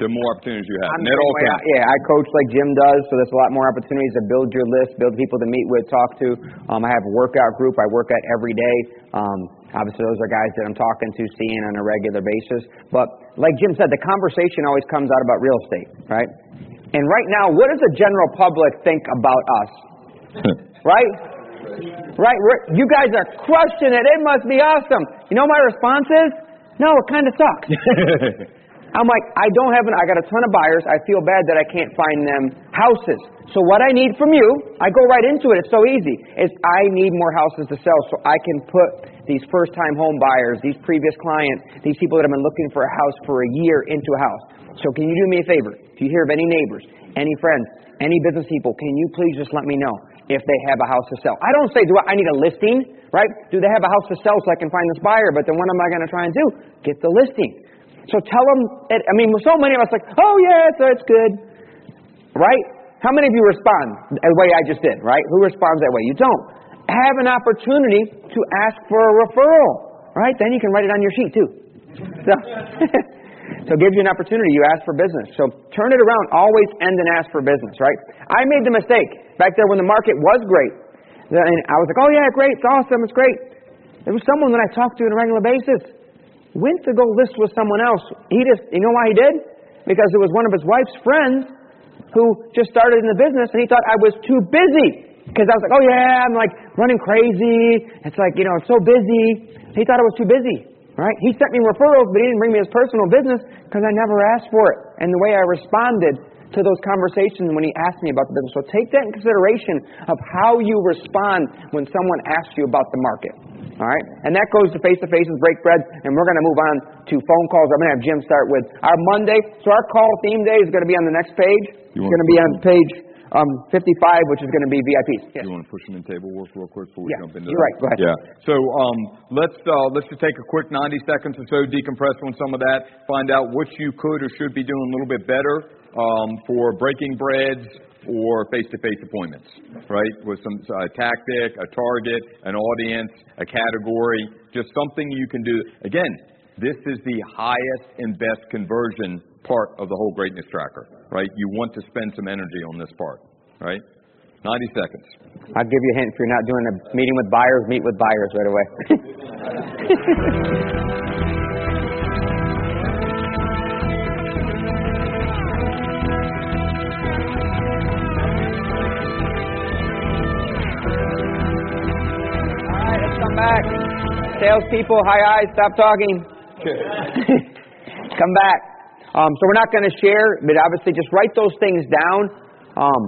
the more opportunities you have. I'm And it all counts. Yeah, I coach like Jim does, so there's a lot more opportunities to build your list, build people to meet with, talk to. Um, I have a workout group I work at every day. Um, obviously, those are guys that I'm talking to, seeing on a regular basis. But like Jim said, the conversation always comes out about real estate, right? And right now, what does the general public think about us? [laughs] right? Right? We're, you guys are crushing it. It must be awesome. You know what my response is? No, it kind of sucks. [laughs] I'm like, I don't have an, I got a ton of buyers. I feel bad that I can't find them houses. So what I need from you, I go right into it. It's so easy. Is I need more houses to sell so I can put these first time home buyers, these previous clients, these people that have been looking for a house for a year into a house. So can you do me a favor? If you hear of any neighbors, any friends, any business people, can you please just let me know if they have a house to sell? I don't say, do I, I need a listing, right? Do they have a house to sell so I can find this buyer? But then what am I going to try and do? Get the listing. So tell them, I mean, so many of us like, oh yeah, it's, it's good, right? How many of you respond the way I just did, right? Who responds that way? You don't. Have an opportunity to ask for a referral, right? Then you can write it on your sheet too. So, [laughs] so it gives you an opportunity. You ask for business. So turn it around. Always end and ask for business, right? I made the mistake back there when the market was great. And I was like, oh yeah, great, it's awesome, it's great. There was someone that I talked to on a regular basis went to go list with someone else. He just, you know why he did? Because it was one of his wife's friends who just started in the business and he thought I was too busy. Because I was like, oh yeah, I'm like running crazy. It's like, you know, it's so busy. He thought I was too busy. Right? He sent me referrals, but he didn't bring me his personal business because I never asked for it. And the way I responded to those conversations when he asked me about the business. So take that in consideration of how you respond when someone asks you about the market. All right? And that goes to face to faces, break bread, and we're going to move on to phone calls. I'm going to have Jim start with our Monday. So our call theme day is going to be on the next page. You It's going to be on page um, 55, which is going to be VIPs. Yes. You want to push them in table work real quick before we Yeah, jump into you're that? right. Go ahead. Yeah. So um, let's uh, let's just take a quick 90 seconds or so, decompress on some of that, find out what you could or should be doing a little bit better um, for breaking breads or face-to-face appointments, right? With some uh, tactic, a target, an audience, a category, just something you can do. Again, this is the highest and best conversion part of the whole greatness tracker, right? You want to spend some energy on this part, right? 90 seconds. I'll give you a hint. If you're not doing a meeting with buyers, meet with buyers right away. [laughs] come back. Salespeople, hi, hi, stop talking. [laughs] come back. Um, so we're not going to share, but obviously just write those things down um,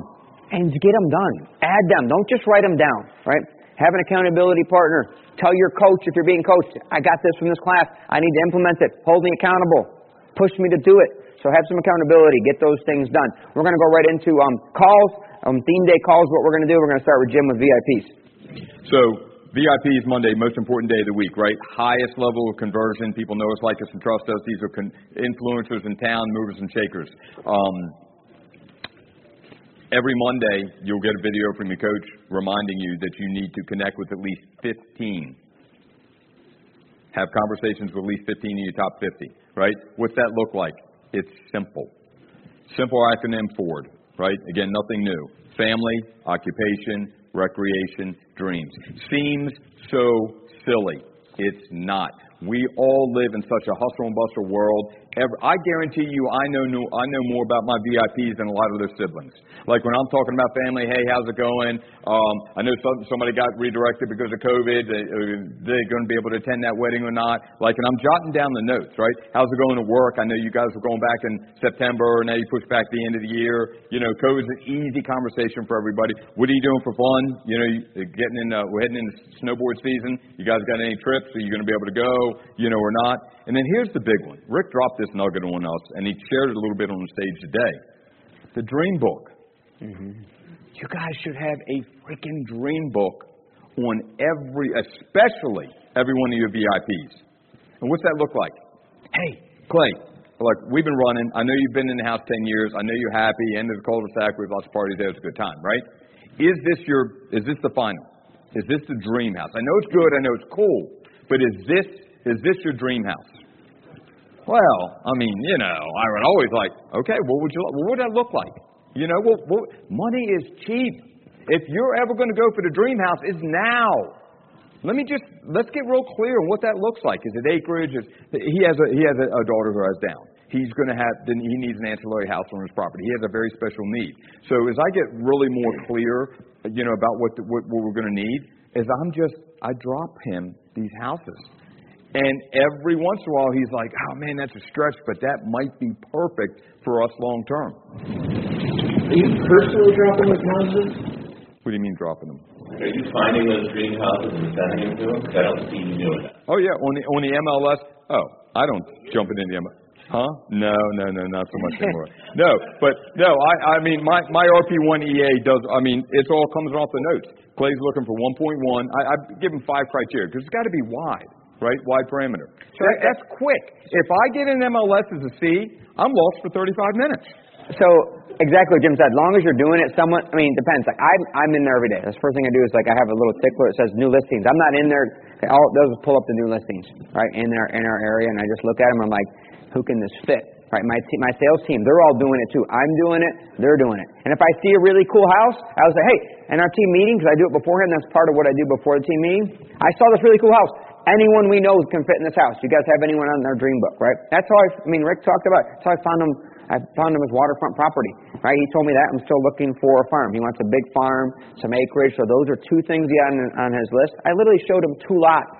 and get them done. Add them. Don't just write them down, right? Have an accountability partner. Tell your coach if you're being coached, I got this from this class. I need to implement it. Hold me accountable. Push me to do it. So have some accountability. Get those things done. We're going to go right into um, calls. Um, theme day calls. What we're going to do, we're going to start with Jim with VIPs. So VIP is Monday, most important day of the week, right? Highest level of conversion. People know us, like us, and trust us. These are con- influencers in town, movers and shakers. Um, every Monday, you'll get a video from your coach reminding you that you need to connect with at least 15. Have conversations with at least 15 in your top 50, right? What's that look like? It's simple. Simple acronym FORD, right? Again, nothing new. Family, occupation, recreation, dreams. Seems so silly. It's not. We all live in such a hustle and bustle world. Every, I guarantee you, I know, I know more about my VIPs than a lot of their siblings. Like when I'm talking about family, hey, how's it going? Um, I know some, somebody got redirected because of COVID. They, they're going to be able to attend that wedding or not. Like, and I'm jotting down the notes, right? How's it going to work? I know you guys were going back in September, and now you push back the end of the year. You know, COVID's an easy conversation for everybody. What are you doing for fun? You know, getting in, uh, we're heading into snowboard season. You guys got any trips? Are you going to be able to go? You know, or not? And then here's the big one. Rick dropped this nugget on us, and he shared it a little bit on the stage today. The dream book. Mm-hmm. You guys should have a freaking dream book on every, especially every one of your VIPs. And what's that look like? Hey, Clay, look, we've been running. I know you've been in the house 10 years. I know you're happy. End of the cul-de-sac. We have lots of parties there. It's a good time, right? Is this your, is this the final? Is this the dream house? I know it's good. I know it's cool. But is this, is this your dream house? Well, I mean, you know, I would always like, okay, what would you, what would that look like? You know, well, well money is cheap. If you're ever going to go for the dream house, it's now. Let me just let's get real clear on what that looks like. Is it acreage? Is, he has a he has a, a daughter who has down. He's going to have then he needs an ancillary house on his property. He has a very special need. So as I get really more clear, you know, about what the, what, what we're going to need, is I'm just I drop him these houses. And every once in a while, he's like, oh man, that's a stretch, but that might be perfect for us long term. Are you personally dropping those houses? What do you mean dropping them? Are you finding those dream houses and sending them to them? I don't see you doing that. Oh yeah, on the on the MLS. Oh, I don't jump into the MLS. Huh? No, no, no, not so much anymore. [laughs] no, but no, I I mean my my RP1 EA does. I mean it all comes off the notes. Clay's looking for 1.1. I I give him five criteria because it's got to be wide, right? Wide parameter. So that, that's quick. If I get an MLS as a C, I'm lost for 35 minutes. So exactly what Jim said. As long as you're doing it somewhat, I mean, it depends. Like I'm, I'm in there every day. That's the first thing I do is like I have a little tickler that says new listings. I'm not in there. All it does is pull up the new listings, right, in our in our area, and I just look at them. I'm like, who can this fit? Right, my te- my sales team, they're all doing it too. I'm doing it, they're doing it. And if I see a really cool house, I'll say, hey, in our team meeting, because I do it beforehand, that's part of what I do before the team meeting. I saw this really cool house. Anyone we know can fit in this house. You guys have anyone on their dream book, right? That's how I, I mean, Rick talked about. That's how I found him. I found him as waterfront property, right? He told me that. I'm still looking for a farm. He wants a big farm, some acreage. So those are two things he had on, on his list. I literally showed him two lots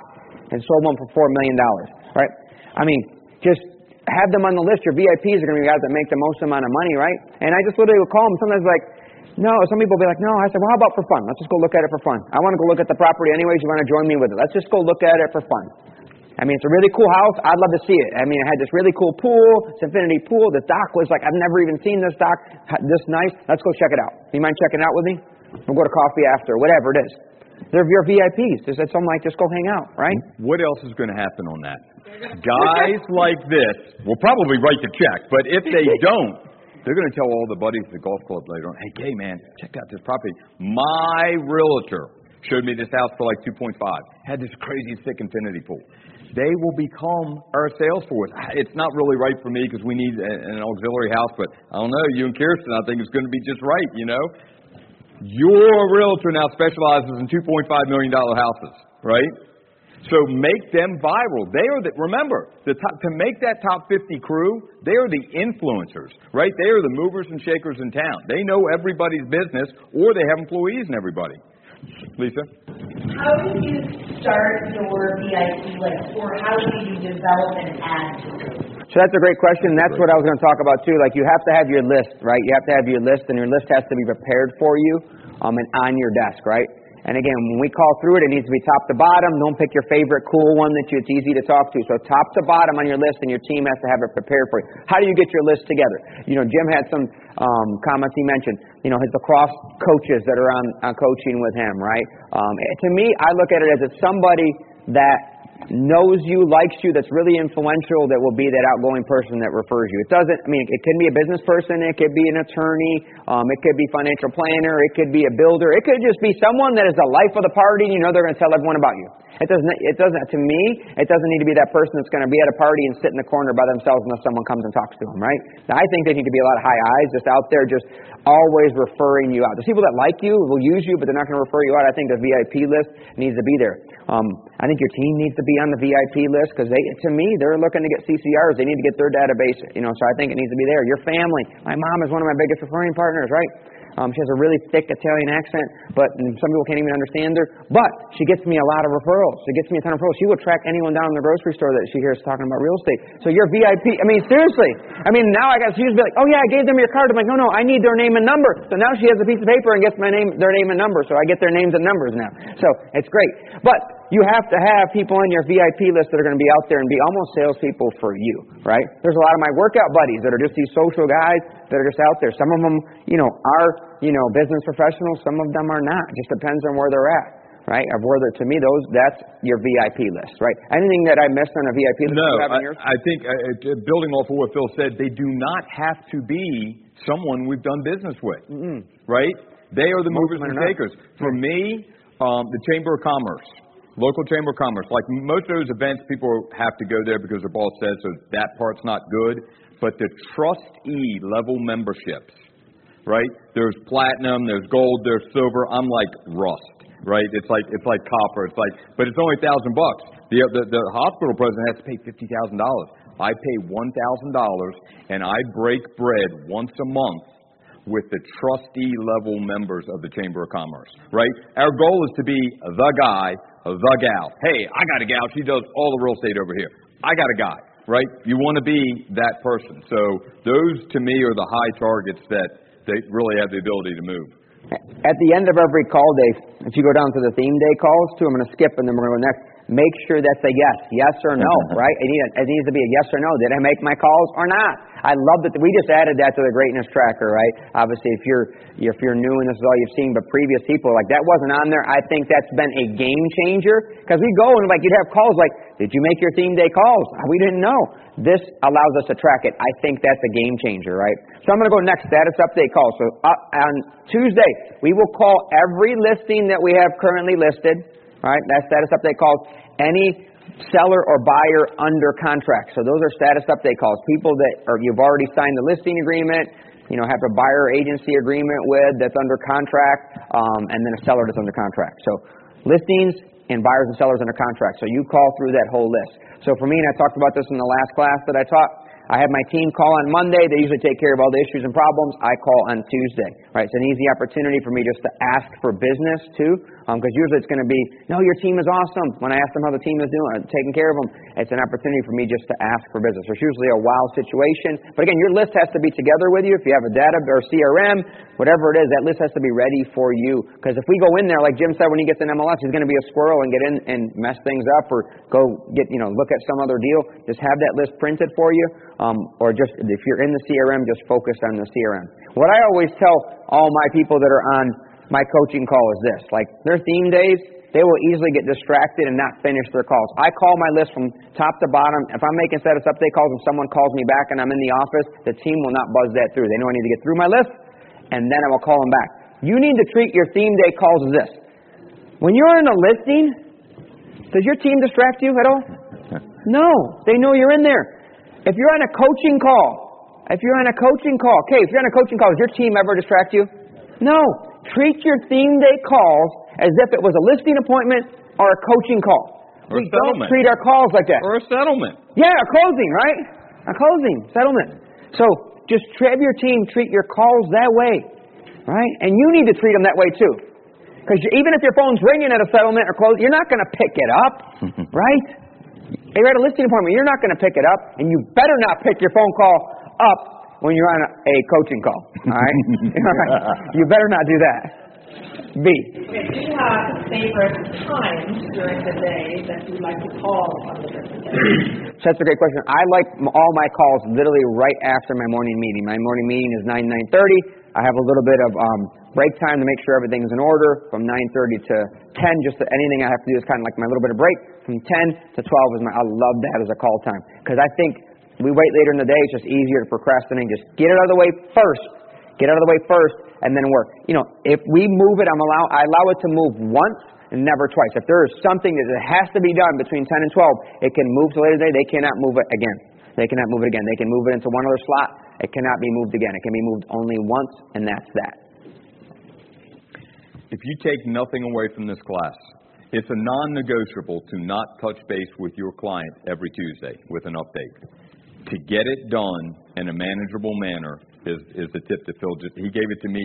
and sold one for four million dollars, right? I mean, just have them on the list. Your VIPs are going to be guys that make the most amount of money, right? And I just literally would call them. Sometimes like, no, some people will be like, no. I said, well, how about for fun? Let's just go look at it for fun. I want to go look at the property anyways. You want to join me with it? Let's just go look at it for fun. I mean, it's a really cool house. I'd love to see it. I mean, it had this really cool pool, it's infinity pool. The dock was like, I've never even seen this dock this nice. Let's go check it out. You mind checking it out with me? We'll go to coffee after, whatever it is. They're your VIPs. Just something like, just go hang out, right? What else is going to happen on that? Guys like this will probably write the check, but if they [laughs] don't, they're going to tell all the buddies at the golf club later on, hey, Gay, man, check out this property. My realtor showed me this house for like 2.5. Had this crazy thick infinity pool. They will become our sales force. It's not really right for me because we need an auxiliary house, but I don't know. You and Kirsten, I think it's going to be just right, you know? Your realtor now specializes in $2.5 million houses, right? So make them viral. They are the, remember, the top, to make that top 50 crew, they are the influencers, right? They are the movers and shakers in town. They know everybody's business or they have employees and everybody. Lisa? How do you start your VIP list, or how do you develop and add to it? So that's a great question. That's what I was going to talk about too. Like you have to have your list, right? You have to have your list, and your list has to be prepared for you um, and on your desk, right? And again, when we call through it, it needs to be top to bottom. Don't pick your favorite cool one that you, it's easy to talk to. So top to bottom on your list, and your team has to have it prepared for you. How do you get your list together? You know, Jim had some um, comments he mentioned. You know, his lacrosse coaches that are on, on coaching with him, right? Um, to me, I look at it as it's somebody that knows you, likes you, that's really influential, that will be that outgoing person that refers you. It doesn't, I mean, it can be a business person, it could be an attorney, um, it could be financial planner, it could be a builder, it could just be someone that is the life of the party and you know they're going to tell everyone about you. It doesn't, it doesn't, to me, it doesn't need to be that person that's going to be at a party and sit in the corner by themselves unless someone comes and talks to them, right? Now, I think there need to be a lot of high I's just out there, just always referring you out. The people that like you will use you, but they're not going to refer you out. I think the VIP list needs to be there. Um, I think your team needs to be on the VIP list because they, to me, they're looking to get CCRs. They need to get their database, you know. So I think it needs to be there. Your family. My mom is one of my biggest referring partners, right? Um, she has a really thick Italian accent, but some people can't even understand her. But she gets me a lot of referrals. She gets me a ton of referrals. She will track anyone down in the grocery store that she hears talking about real estate. So you're VIP. I mean, seriously. I mean, now I got she used to be like, oh yeah, I gave them your card. I'm like, no, no, I need their name and number. So now she has a piece of paper and gets my name, their name and number. So I get their names and numbers now. So it's great. But you have to have people on your VIP list that are going to be out there and be almost salespeople for you, right? There's a lot of my workout buddies that are just these social guys that are just out there. Some of them, you know, are, you know, business professionals. Some of them are not. It just depends on where they're at right? Of where to me, those that's your VIP list, right? Anything that I missed on a VIP list? No, you have in I. I think uh, uh, building off of what Phil said, they do not have to be someone we've done business with, Mm-mm. right? They are the Most movers and shakers. For me, um, the Chamber of Commerce, local Chamber of Commerce, like most of those events, people have to go there because their boss says so. That part's not good, but the trustee level memberships, right? There's platinum, there's gold, there's silver. I'm like rust, right? It's like it's like copper. It's like, but it's only a thousand bucks. The, the the hospital president has to pay fifty thousand dollars. I pay one thousand dollars, and I break bread once a month with the trustee level members of the Chamber of Commerce, right? Our goal is to be the guy, the gal. Hey, I got a gal. She does all the real estate over here. I got a guy, right? You want to be that person. So those to me are the high targets that they really have the ability to move. At the end of every call day, if you go down to the theme day calls too, I'm going to skip and then we're going to go next. Make sure that's a yes, yes or no, [laughs] right? It, need, it needs to be a yes or no. Did I make my calls or not? I love that we just added that to the greatness tracker, right? Obviously, if you're if you're new and this is all you've seen, but previous people like that wasn't on there. I think that's been a game changer because we go and like you'd have calls like, did you make your theme day calls? We didn't know. This allows us to track it. I think that's a game changer, right? So I'm going to go next status update call. So uh, on Tuesday, we will call every listing that we have currently listed, right? That status update calls. Any seller or buyer under contract. So those are status update calls. People that are, you've already signed the listing agreement, you know, have a buyer agency agreement with that's under contract, um, and then a seller that's under contract. So listings and buyers and sellers under contract. So you call through that whole list. So for me, and I talked about this in the last class that I taught, I have my team call on Monday. They usually take care of all the issues and problems. I call on Tuesday. Right? It's an easy opportunity for me just to ask for business too, because usually it's going to be, no, your team is awesome. When I ask them how the team is doing, uh, taking care of them, it's an opportunity for me just to ask for business. It's usually a wow situation, but again, your list has to be together with you. If you have a data or CRM, whatever it is, that list has to be ready for you. Because if we go in there, like Jim said, when he gets an MLS, he's going to be a squirrel and get in and mess things up, or go get, you know, look at some other deal. Just have that list printed for you, um, or just if you're in the CRM, just focus on the CRM. What I always tell all my people that are on my coaching call is this: like their theme days, they will easily get distracted and not finish their calls. I call my list from top to bottom. If I'm making status update calls and someone calls me back and I'm in the office, the team will not buzz that through. They know I need to get through my list, and then I will call them back. You need to treat your theme day calls as this. When you're in a listing, does your team distract you at all? [laughs] No, they know you're in there. If you're on a coaching call, if you're on a coaching call, okay, if you're on a coaching call, does your team ever distract you? No. Treat your theme day calls as if it was a listing appointment or a coaching call. Or a we don't settlement. treat our calls like that. Or a settlement. Yeah, a closing, right? A closing, settlement. So just have your team treat your calls that way, right? And you need to treat them that way too. Because even if your phone's ringing at a settlement or close, you're not going to pick it up, [laughs] right? You're at a listing appointment, you're not going to pick it up, and you better not pick your phone call up when you're on a, a coaching call, all right? all right? [laughs] You better not do that. B. Okay, do you have favorite times during the day that you like to call on the different days? So that's a great question. I like all my calls literally right after my morning meeting. My morning meeting is 9, 9.30. I have a little bit of um, break time to make sure everything's in order from 9.30 to 10. Just that anything I have to do is kind of like my little bit of break. From 10 to 12 is my, I love that as a call time. Because I think we wait later in the day, it's just easier to procrastinate. Just get it out of the way first. Get out of the way first and then work. You know, if we move it, I'm allow, I allow it to move once and never twice. If there is something that has to be done between 10 and 12, it can move to later day. They cannot move it again. They cannot move it again. They can move it into one other slot. It cannot be moved again. It can be moved only once, and that's that. If you take nothing away from this class, It's a non-negotiable to not touch base with your client every Tuesday with an update. To get it done in a manageable manner is, is the tip that Phil just, he gave it to me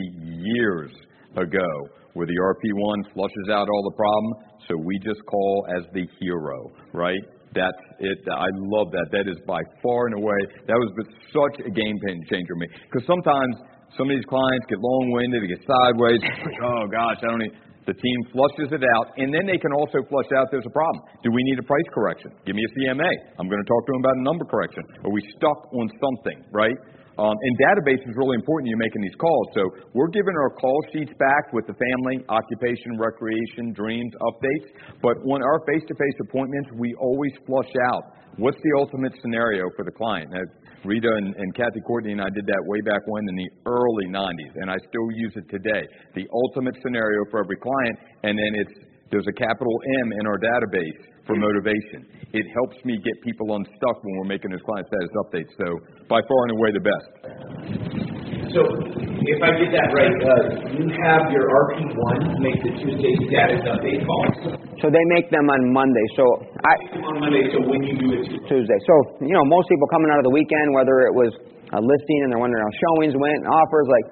years ago where the RP1 flushes out all the problem, so we just call as the hero, right? That's it. I love that. That is by far and away, that was such a game changer for me. Because sometimes some of these clients get long-winded, they get sideways. [laughs] oh gosh, I don't need. The team flushes it out, and then they can also flush out there's a problem. Do we need a price correction? Give me a CMA. I'm going to talk to them about a number correction. Are we stuck on something, right? Um, and database is really important. You're making these calls. So we're giving our call sheets back with the family, occupation, recreation, dreams, updates. But on our face-to-face appointments, we always flush out what's the ultimate scenario for the client. Now, Rita and, and Kathy Courtney and I did that way back when in the early 90s, and I still use it today. The ultimate scenario for every client, and then it's there's a capital M in our database for motivation. It helps me get people unstuck when we're making those client status updates. So by far and away the best. So if I get that right, uh, you have your RP1 make the Tuesday status update calls. So they make them on Monday. So I on Monday. So when you do it Tuesday. Tuesday. So you know, most people coming out of the weekend, whether it was a listing and they're wondering how showings went, and offers, like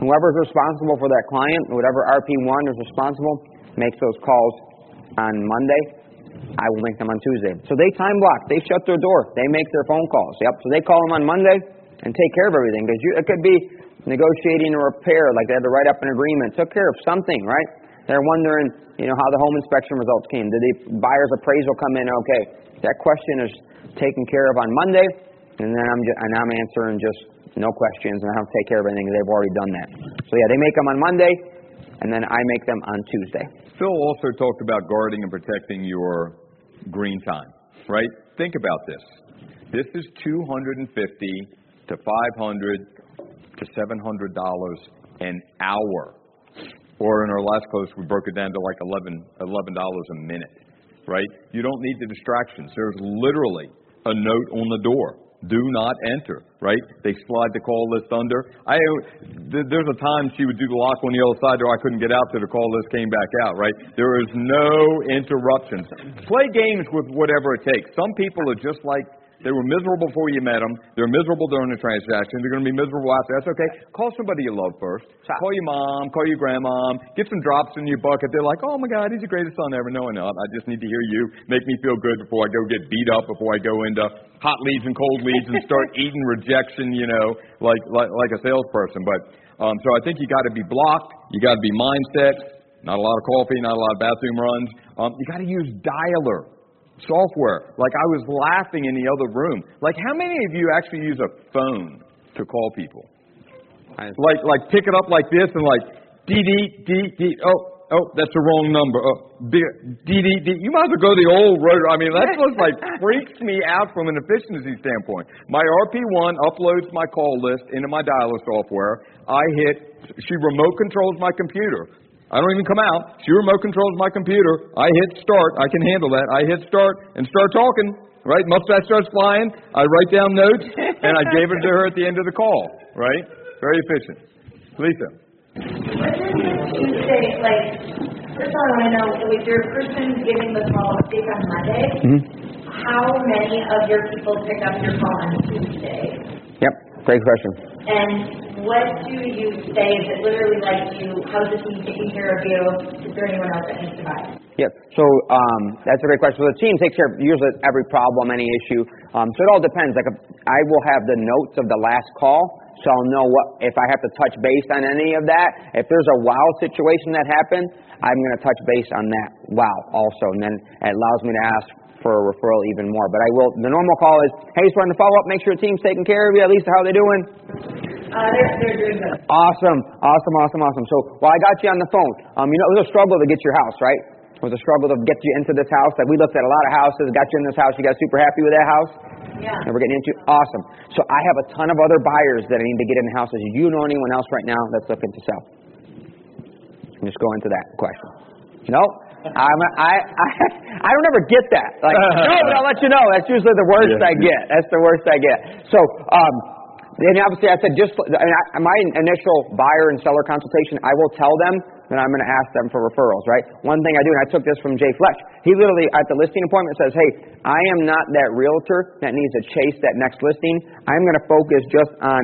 whoever's responsible for that client, whatever RP1 is responsible, makes those calls on Monday. I will make them on Tuesday. So they time block. They shut their door. They make their phone calls. Yep. So they call them on Monday and take care of everything because it could be negotiating a repair, like they had to write up an agreement, took care of something, right? They're wondering, you know, how the home inspection results came. Did the buyer's appraisal come in okay? That question is taken care of on Monday, and then I'm just, and I'm answering just no questions, and I to take care of anything. They've already done that. So yeah, they make them on Monday, and then I make them on Tuesday. Phil also talked about guarding and protecting your green time, right? Think about this. This is 250 to 500 to 700 dollars an hour. Or in our last close, we broke it down to like 11 dollars a minute, right? You don't need the distractions. There's literally a note on the door do not enter, right? They slide the call list under. I there's a time she would do the lock on the other side, or I couldn't get out till the call list came back out, right? There is no interruptions. Play games with whatever it takes. Some people are just like they were miserable before you met them. They're miserable during the transaction. They're going to be miserable after. That's okay. Call somebody you love first. Call your mom. Call your grandma. Get some drops in your bucket. They're like, oh my God, he's the greatest son ever. No, not. I just need to hear you. Make me feel good before I go get beat up. Before I go into hot leads and cold leads and start [laughs] eating rejection. You know, like like like a salesperson. But um, so I think you got to be blocked. You got to be mindset. Not a lot of coffee. Not a lot of bathroom runs. Um, you got to use dialer software. Like I was laughing in the other room. Like how many of you actually use a phone to call people? Like like pick it up like this and like D D D D oh oh that's the wrong number. Oh D D D You might as well go the old road. I mean that's [laughs] what like freaks me out from an efficiency standpoint. My RP1 uploads my call list into my dialer software. I hit she remote controls my computer. I don't even come out. She remote controls my computer. I hit start. I can handle that. I hit start and start talking. Right? Mustache starts flying. I write down notes and I gave it to her at the end of the call. Right? Very efficient. Lisa. Tuesday, like, first of all, I want to know, if your person giving the call update on Monday, Mm-hmm. how many of your people pick up your call on Tuesday? Yep. Great question. And what do you say? Is it literally like you, how's the team taking care of you? Is there anyone else that needs to buy? Yep. So um, that's a great question. So the team takes care of usually every problem, any issue. Um, so it all depends. Like I will have the notes of the last call, so I'll know what if I have to touch base on any of that. If there's a wow situation that happened, I'm going to touch base on that wow also, and then it allows me to ask for a referral even more. But I will. The normal call is, hey, just wanted to follow up, make sure the team's taking care of you. At least how they doing? Uh, they're, they're doing good. Awesome, awesome, awesome, awesome. So while I got you on the phone, um, you know, it was a struggle to get your house, right? It was a struggle to get you into this house. Like we looked at a lot of houses, got you in this house. You guys super happy with that house? Yeah. And we're getting into awesome. So I have a ton of other buyers that I need to get in the houses. Do you know anyone else right now that's looking to sell? Just go into that question. No, I'm I I [laughs] I don't ever get that. Like [laughs] no, but I'll let you know. That's usually the worst Yeah. I get. That's the worst I get. So um, and obviously I said just I mean, I, my initial buyer and seller consultation, I will tell them then I'm going to ask them for referrals, right? One thing I do, and I took this from Jay Fletch, he literally at the listing appointment says, hey, I am not that realtor that needs to chase that next listing. I'm going to focus just on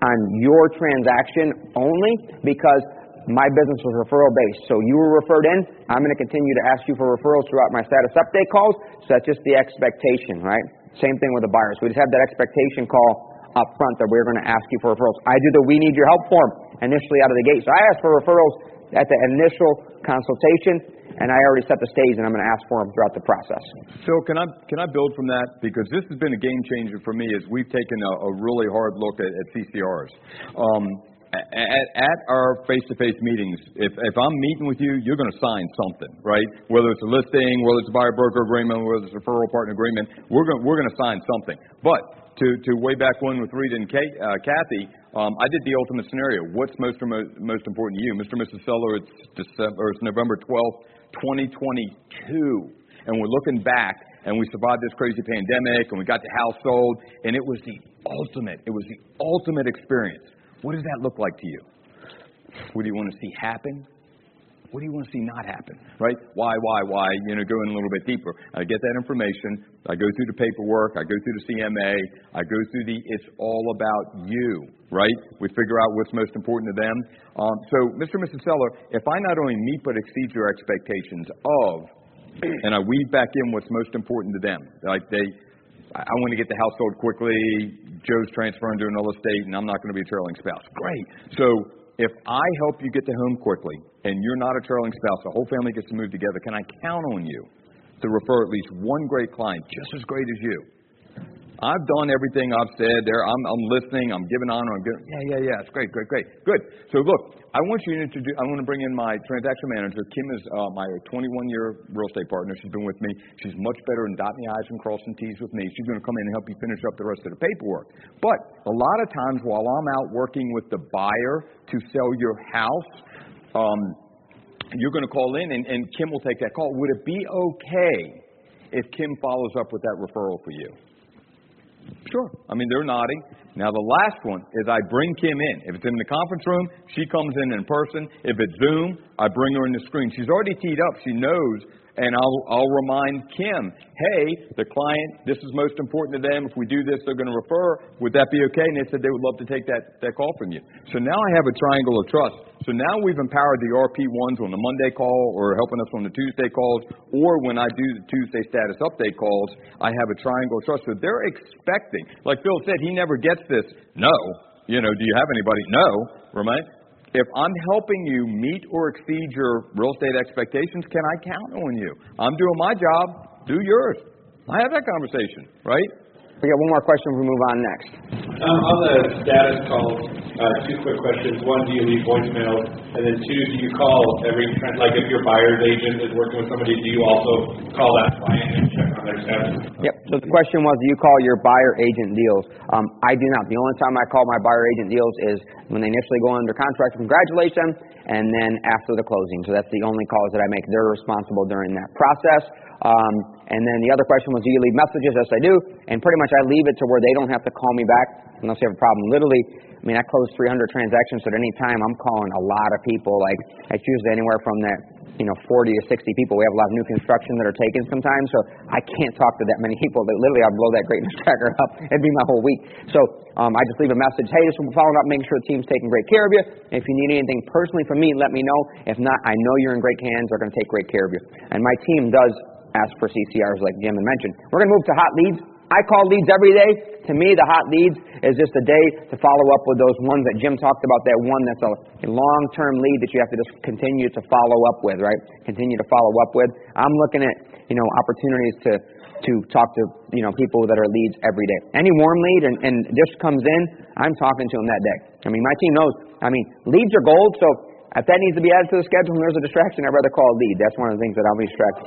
on your transaction only because my business was referral based. So you were referred in. I'm going to continue to ask you for referrals throughout my status update calls. So that's just the expectation, right? Same thing with the buyers. We just have that expectation call up front that we're going to ask you for referrals. I do the we need your help form initially out of the gate. So I ask for referrals at the initial consultation and I already set the stage and I'm going to ask for them throughout the process. So can I can I build from that because this has been a game changer for me as we've taken a, a really hard look at, at CCRs. Um, at, at our face-to-face meetings, if, if I'm meeting with you, you're going to sign something, right? Whether it's a listing, whether it's a buyer broker agreement, whether it's a referral partner agreement, we're going we're going to sign something. But to to way back when with Rita and Kate, uh, Kathy, um, I did the ultimate scenario. What's most most important to you, Mr. and Mrs. Seller? It's December, or it's November 12th, 2022, and we're looking back and we survived this crazy pandemic and we got the house sold and it was the ultimate it was the ultimate experience what does that look like to you? What do you want to see happen? What do you want to see not happen? Right? Why, why, why? You know, go in a little bit deeper. I get that information. I go through the paperwork. I go through the CMA. I go through the it's all about you, right? We figure out what's most important to them. Um, so, Mr. and Mrs. Seller, if I not only meet but exceed your expectations of, [clears throat] and I weave back in what's most important to them, like they, I want to get the household quickly. Joe's transferring to another state, and I'm not going to be a trailing spouse. Great. So if I help you get to home quickly, and you're not a trailing spouse, the whole family gets to move together, can I count on you to refer at least one great client just as great as you? I've done everything I've said there. I'm, I'm listening. I'm giving honor. I'm giving, yeah, yeah, yeah. It's great, great, great. Good. So look, I want you to introduce, I want to bring in my transaction manager. Kim is uh, my 21 year real estate partner. She's been with me. She's much better in dotting the I's and crossing T's with me. She's going to come in and help you finish up the rest of the paperwork. But a lot of times while I'm out working with the buyer to sell your house, um, you're going to call in and, and Kim will take that call. Would it be okay if Kim follows up with that referral for you? Sure. I mean, they're nodding. Now, the last one is I bring Kim in. If it's in the conference room, she comes in in person. If it's Zoom, I bring her in the screen. She's already teed up. She knows and I'll, I'll remind Kim, hey, the client, this is most important to them. If we do this, they're going to refer. Would that be okay? And they said they would love to take that, that call from you. So now I have a triangle of trust. So now we've empowered the RP1s on the Monday call or helping us on the Tuesday calls, or when I do the Tuesday status update calls, I have a triangle of trust. So they're expecting, like Phil said, he never gets this. No. You know, do you have anybody? No. Right? If I'm helping you meet or exceed your real estate expectations, can I count on you? I'm doing my job, do yours. I have that conversation, right? We got one more question we move on next. Um, on the status calls, uh, two quick questions. One, do you leave voicemails? And then two, do you call every, like if your buyer's agent is working with somebody, do you also call that client Yep. So the question was, do you call your buyer agent deals? Um, I do not. The only time I call my buyer agent deals is when they initially go under contract, congratulate and then after the closing. So that's the only calls that I make. They're responsible during that process. Um, and then the other question was, do you leave messages? Yes, I do. And pretty much I leave it to where they don't have to call me back unless they have a problem. Literally, I mean, I close 300 transactions so at any time. I'm calling a lot of people. Like, it's usually anywhere from that, you know, 40 to 60 people. We have a lot of new construction that are taken sometimes, so I can't talk to that many people. That literally, I'll blow that greatness [laughs] tracker up. It'd be my whole week. So um, I just leave a message. Hey, just following up, making sure the team's taking great care of you. If you need anything personally from me, let me know. If not, I know you're in great hands. They're going to take great care of you. And my team does ask for CCRs like Jim had mentioned. We're going to move to hot leads. I call leads every day. To me, the hot leads is just a day to follow up with those ones that Jim talked about, that one that's a, a long-term lead that you have to just continue to follow up with, right? Continue to follow up with. I'm looking at, you know, opportunities to, to talk to, you know, people that are leads every day. Any warm lead and, and just comes in, I'm talking to them that day. I mean, my team knows, I mean, leads are gold, so if that needs to be added to the schedule and there's a distraction, I'd rather call a lead. That's one of the things that I'll be distracted.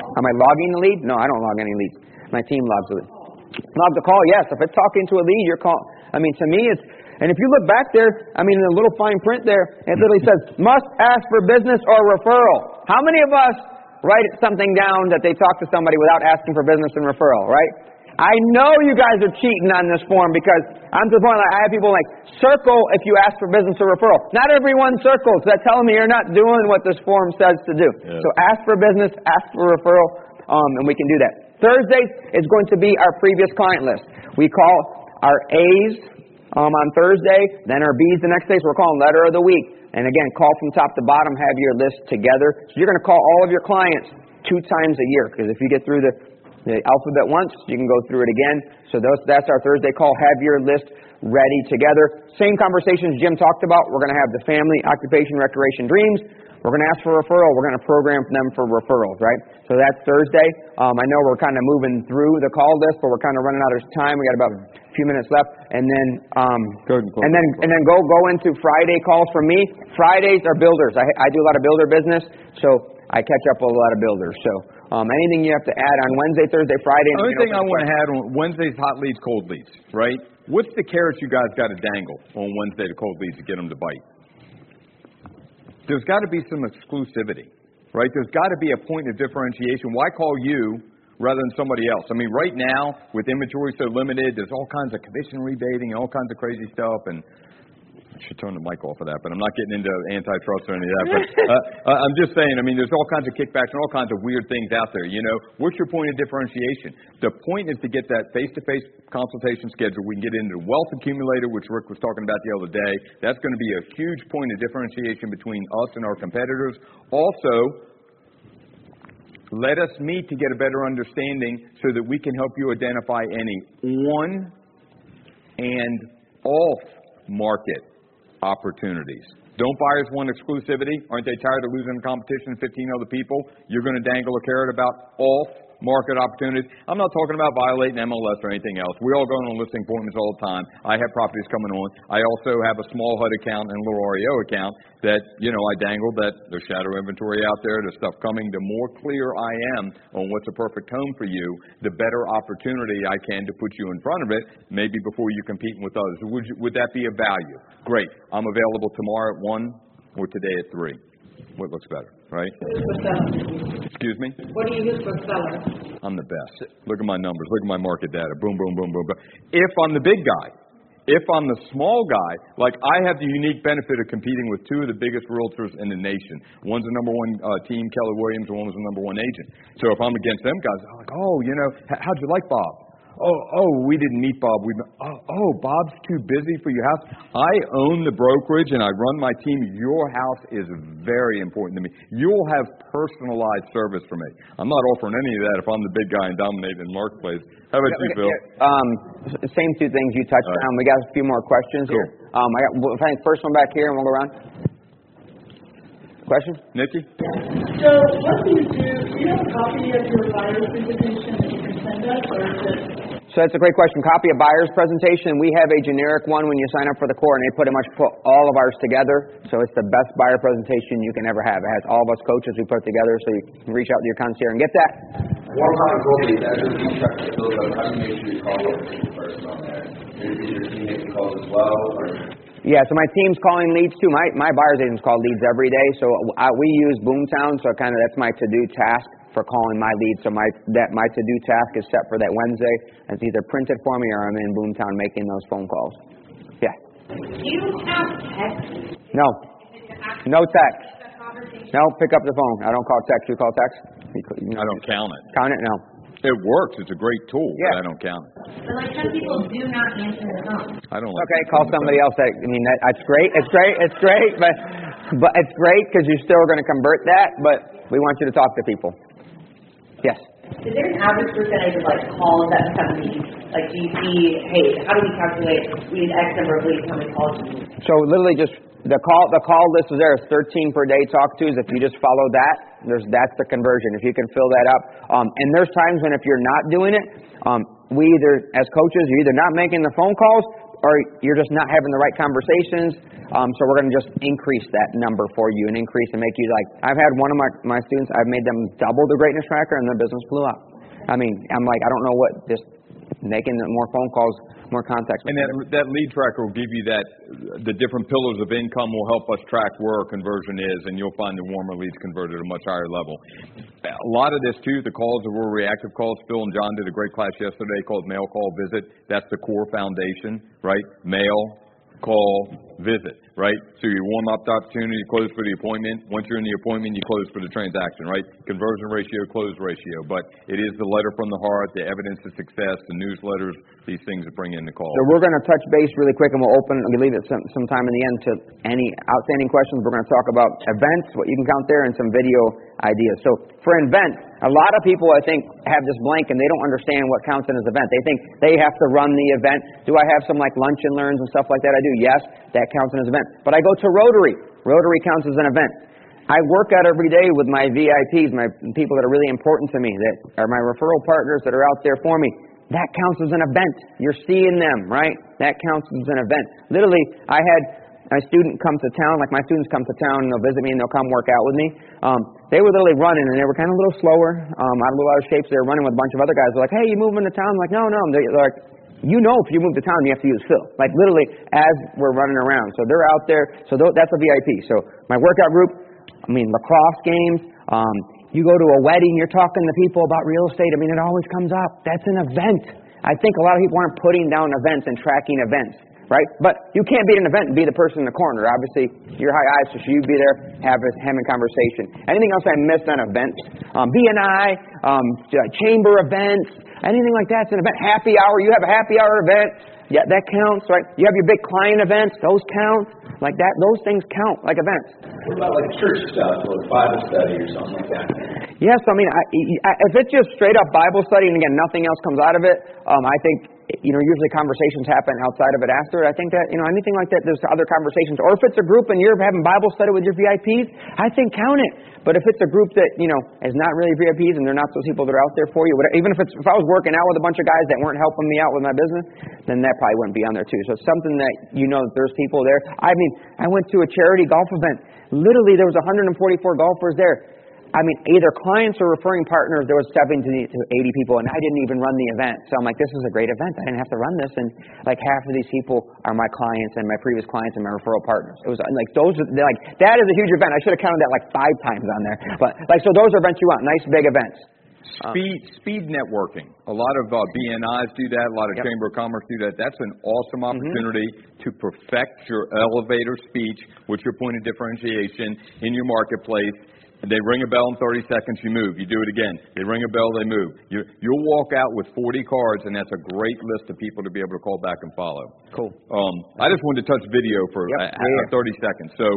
Am I logging the lead? No, I don't log any leads. My team logs the lead. Log the call, yes. If it's talking to a lead, you're call. I mean, to me, it's, and if you look back there, I mean, in the little fine print there, it literally says, must ask for business or referral. How many of us write something down that they talk to somebody without asking for business and referral, right? I know you guys are cheating on this form because I'm to the point like I have people like circle if you ask for business or referral. Not everyone circles. That's telling me you're not doing what this form says to do. Yeah. So ask for business, ask for referral, um, and we can do that. Thursdays is going to be our previous client list. We call our A's um, on Thursday, then our B's the next day. So we're calling letter of the week. And again, call from top to bottom, have your list together. So you're going to call all of your clients two times a year because if you get through the, the alphabet once, you can go through it again. So those, that's our Thursday call. Have your list ready together. Same conversations Jim talked about. We're going to have the family, occupation, recreation, dreams. We're going to ask for referral. We're going to program them for referrals, right? So that's Thursday. Um, I know we're kind of moving through the call list, but we're kind of running out of time. We got about a few minutes left, and then um, Go and and then and then go go into Friday calls from me. Fridays are builders. I, I do a lot of builder business, so I catch up with a lot of builders. So um, anything you have to add on Wednesday, Thursday, Friday. The only thing I want to add on Wednesday's hot leads, cold leads, right? What's the carrots you guys got to dangle on Wednesday to cold leads to get them to bite? There's got to be some exclusivity, right? There's got to be a point of differentiation. Why call you rather than somebody else? I mean, right now with inventory so limited, there's all kinds of commission rebating and all kinds of crazy stuff, and I should turn the mic off of that, but I'm not getting into antitrust or any of that. But [laughs] uh, uh, I'm just saying, I mean, there's all kinds of kickbacks and all kinds of weird things out there. You know, what's your point of differentiation? The point is to get that face-to-face consultation schedule. We can get into the wealth accumulator, which Rick was talking about the other day. That's going to be a huge point of differentiation between us and our competitors. Also, let us meet to get a better understanding so that we can help you identify any on and off market opportunities. Don't buyers want exclusivity? Aren't they tired of losing competition to 15 other people? You're going to dangle a carrot about off market opportunities. I'm not talking about violating MLS or anything else. We all go on listing appointments all the time. I have properties coming on. I also have a small HUD account and a little REO account that, you know, I dangle that there's shadow inventory out there, there's stuff coming. The more clear I am on what's a perfect home for you, the better opportunity I can to put you in front of it, maybe before you're competing with others. Would, you, would that be of value? Great. I'm available tomorrow at 1 or today at 3. What looks better, right? Excuse me? What do you use for seller? I'm the best. Look at my numbers. Look at my market data. Boom, boom, boom, boom, boom. If I'm the big guy, if I'm the small guy, like I have the unique benefit of competing with two of the biggest realtors in the nation. One's the number one uh, team, Keller Williams, and one was the number one agent. So if I'm against them guys, I'm like, oh, you know, how'd you like Bob? Oh, oh, we didn't meet Bob. We, oh, oh, Bob's too busy for your house. I own the brokerage and I run my team. Your house is very important to me. You'll have personalized service for me. I'm not offering any of that if I'm the big guy and dominating the marketplace. How about you, Phil? Um, same two things you touched All right. on. We got a few more questions here. Um, I got well, I think first one back here, and we'll go around. Question? Nikki? So what do you do, do you have a copy of your buyer's presentation that you can send us, or is it? So that's a great question. Copy of buyer's presentation. We have a generic one when you sign up for the core, and they pretty much put all of ours together. So it's the best buyer presentation you can ever have. It has all of us coaches we put together, so you can reach out to your concierge and get that. One common goal is as your team tries to build up, how do you make sure you call the person on there? Maybe your team making calls as well, or? Yeah, so my team's calling leads too. My my buyers agents call leads every day. So I, we use Boomtown, so kind of that's my to do task for calling my lead. So my that my to do task is set for that Wednesday. It's either printed for me or I'm in Boomtown making those phone calls. Yeah. Do you have text? No. No text. No, pick up the phone. I don't call text. You call text? You, I don't count it. Count it? No. It works. It's a great tool, Yeah. but I don't count it. But like some people do not answer their phone. I don't like Okay, call somebody else. That, I mean, that, that's great. It's great. It's great. But but it's great because you're still going to convert that. But we want you to talk to people. Yes. Is there an average percentage of like calls that leads? Like do you see, hey, how do we calculate we need X number of leads, how many calls do we? So literally just the call the call list is there. It's 13 per day talk tos. If you just follow that, there's that's the conversion. If you can fill that up, um, and there's times when if you're not doing it, um, we either as coaches you're either not making the phone calls or you're just not having the right conversations. Um, so we're going to just increase that number for you and increase and make you like. I've had one of my my students. I've made them double the greatness tracker and their business blew up. I mean, I'm like I don't know what this making more phone calls, more contacts. And that, that lead tracker will give you that, the different pillars of income will help us track where our conversion is, and you'll find the warmer leads converted at a much higher level. A lot of this too, the calls that were reactive calls, Phil and John did a great class yesterday called Mail Call Visit. That's the core foundation, right? Mail, call, visit, right? So you warm up the opportunity, you close for the appointment. Once you're in the appointment, you close for the transaction, right? Conversion ratio, close ratio. But it is the letter from the heart, the evidence of success, the newsletters, these things that bring in the call. So we're going to touch base really quick, and we'll open. We leave it some, some time in the end to any outstanding questions. We're going to talk about events, what you can count there, and some video ideas. So for events, a lot of people I think have this blank and they don't understand what counts in as event. They think they have to run the event. Do I have some like lunch and learns and stuff like that? I do. Yes, that counts in as an event. But I go to Rotary. Rotary counts as an event. I work out every day with my VIPs, my people that are really important to me, that are my referral partners that are out there for me. That counts as an event. You're seeing them, right? That counts as an event. Literally, I had my student come to town, like my students come to town and they'll visit me and they'll come work out with me. Um, they were literally running and they were kind of a little slower, um, out of a little out of shape. So they were running with a bunch of other guys. They're like, hey, you moving to town? I'm like, no, no. They're like, you know, if you move to town, you have to use Phil. Like literally, as we're running around. So they're out there. So that's a VIP. So my workout group, I mean, lacrosse games. Um, you go to a wedding, you're talking to people about real estate. I mean, it always comes up. That's an event. I think a lot of people aren't putting down events and tracking events right? But you can't be at an event and be the person in the corner. Obviously, you're high I's, so you be there, have a, having a conversation. Anything else I missed on events? Um, BNI, um, chamber events, anything like that's an event. Happy hour, you have a happy hour event. Yeah, that counts, right? You have your big client events, those count. Like that, those things count like events. What about like church stuff or Bible study or something like that? Yes, I mean, I, I, if it's just straight up Bible study and again nothing else comes out of it, um, I think you know, usually conversations happen outside of it after. I think that, you know, anything like that, there's other conversations. Or if it's a group and you're having Bible study with your VIPs, I think count it. But if it's a group that, you know, is not really VIPs and they're not those people that are out there for you, even if it's, if I was working out with a bunch of guys that weren't helping me out with my business, then that probably wouldn't be on there too. So it's something that, you know, there's people there. I mean, I went to a charity golf event. Literally, there was 144 golfers there. I mean, either clients or referring partners, there was 70 to 80 people, and I didn't even run the event. So I'm like, this is a great event. I didn't have to run this. And like half of these people are my clients and my previous clients and my referral partners. It was like, those are like, that is a huge event. I should have counted that like five times on there. But like, so those are events you want, nice big events. Speed, speed networking. A lot of uh, BNIs do that. A lot of Yep. Chamber of Commerce do that. That's an awesome Mm-hmm. opportunity to perfect your elevator speech, which your point of differentiation in your marketplace. They ring a bell in 30 seconds, you move. You do it again. They ring a bell, they move. You, you'll walk out with 40 cards, and that's a great list of people to be able to call back and follow. Cool. Um, I just wanted to touch video for Yep. uh, uh, 30 seconds. So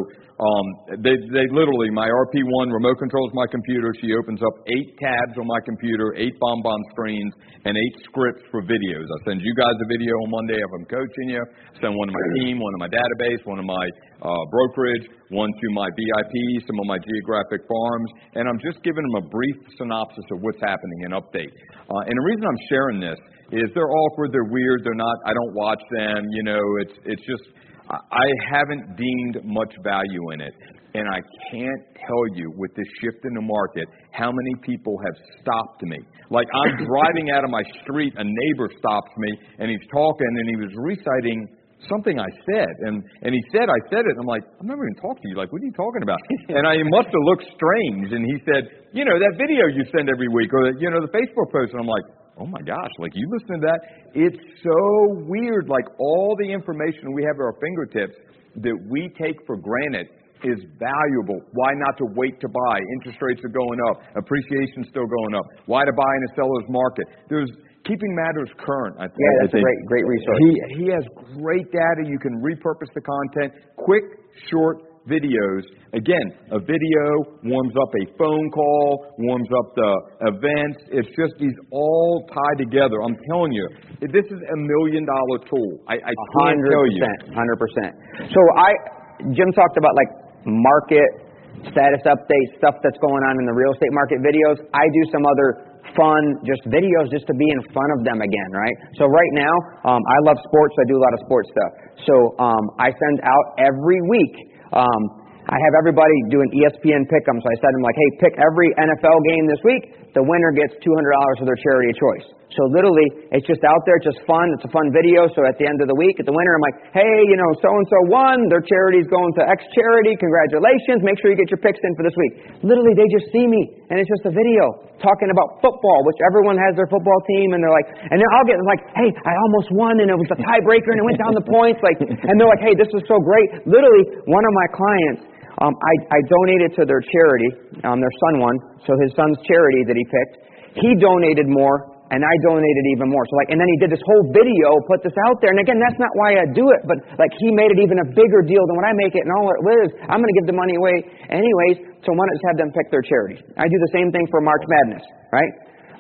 um, they, they literally, my RP1 remote controls my computer. She opens up eight tabs on my computer, eight BombBomb screens, and eight scripts for videos. I send you guys a video on Monday if I'm coaching you. I Send one to my team, one to my database, one to my uh, brokerage, one to my VIP, some of my geographic farms, and I'm just giving them a brief synopsis of what's happening and update. Uh, and the reason I'm sharing this is they're awkward, they're weird, they're not. I don't watch them. You know, it's it's just I I haven't deemed much value in it. And I can't tell you with this shift in the market how many people have stopped me. Like I'm [coughs] driving out of my street, a neighbor stops me and he's talking and he was reciting something I said. And and he said I said it. And I'm like, I'm never even talked to you. Like, what are you talking about? [laughs] and I must have looked strange. And he said, you know, that video you send every week or you know, the Facebook post. And I'm like, Oh my gosh, like you listen to that? It's so weird. Like all the information we have at our fingertips that we take for granted is valuable. Why not to wait to buy? Interest rates are going up, appreciation's still going up. Why to buy in a seller's market? There's keeping matters current. I, Yeah, that's a great, great resource. He he has great data. You can repurpose the content. Quick, short videos. Again, a video warms up a phone call, warms up the events. It's just these all tied together. I'm telling you, this is a million dollar tool. I, I can't tell you. hundred percent. So I, Jim talked about like market status updates, stuff that's going on in the real estate market videos. I do some other fun, just videos, just to be in front of them again, right? So right now, um, I love sports. I do a lot of sports stuff. So um, I send out every week. Um, I have everybody doing E ESPN pick'em. So I send them like, hey, pick every NFL game this week. The winner gets $200 of their charity of choice. So literally, it's just out there, it's just fun. It's a fun video. So at the end of the week, at the winner, I'm like, hey, you know, so and so won. Their charity's going to X charity. Congratulations. Make sure you get your picks in for this week. Literally, they just see me, and it's just a video talking about football, which everyone has their football team, and they're like, and then I'll get like, hey, I almost won, and it was a tiebreaker, and it went down the points, like, and they're like, hey, this is so great. Literally, one of my clients, um, I, I donated to their charity. Um, their son won, so his son's charity that he picked. He donated more, and I donated even more. So like, and then he did this whole video, put this out there. And again, that's not why I do it, but like he made it even a bigger deal than when I make it. And all it is, I'm going to give the money away anyways. So why not just have them pick their charity? I do the same thing for March Madness, right?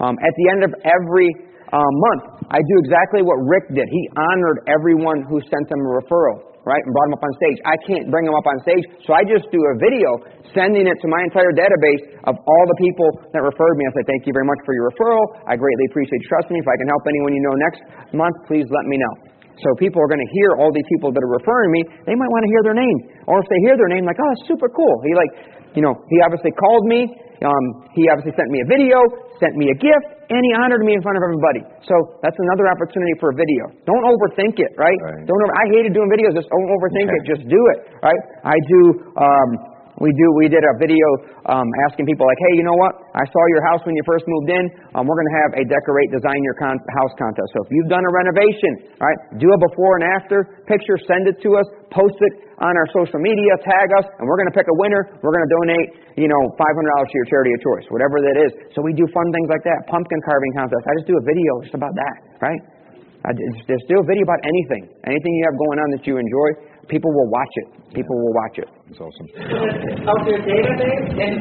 Um, at the end of every uh, month, I do exactly what Rick did. He honored everyone who sent him a referral right, and brought them up on stage. I can't bring them up on stage, so I just do a video sending it to my entire database of all the people that referred me. I say, thank you very much for your referral. I greatly appreciate you trusting me. If I can help anyone you know next month, please let me know. So people are going to hear all these people that are referring me. They might want to hear their name, or if they hear their name, like, oh, that's super cool. He like, you know, he obviously called me. Um, he obviously sent me a video, sent me a gift, and he honored me in front of everybody. So that's another opportunity for a video. Don't overthink it, right? Right. Don't. Over, I hated doing videos. Just don't overthink Okay. it. Just do it, right? I do. Um, we do. We did a video um, asking people like, hey, you know what? I saw your house when you first moved in. Um, we're going to have a decorate, design your con- house contest. So if you've done a renovation, right, do a before and after picture, send it to us, post it on our social media, tag us, and we're going to pick a winner. We're going to donate, you know, $500 to your charity of choice, whatever that is. So we do fun things like that. Pumpkin carving contest. I just do a video just about that, right? I just, just do a video about anything, anything you have going on that you enjoy. People will watch it. People will watch it. That's awesome. Of your database and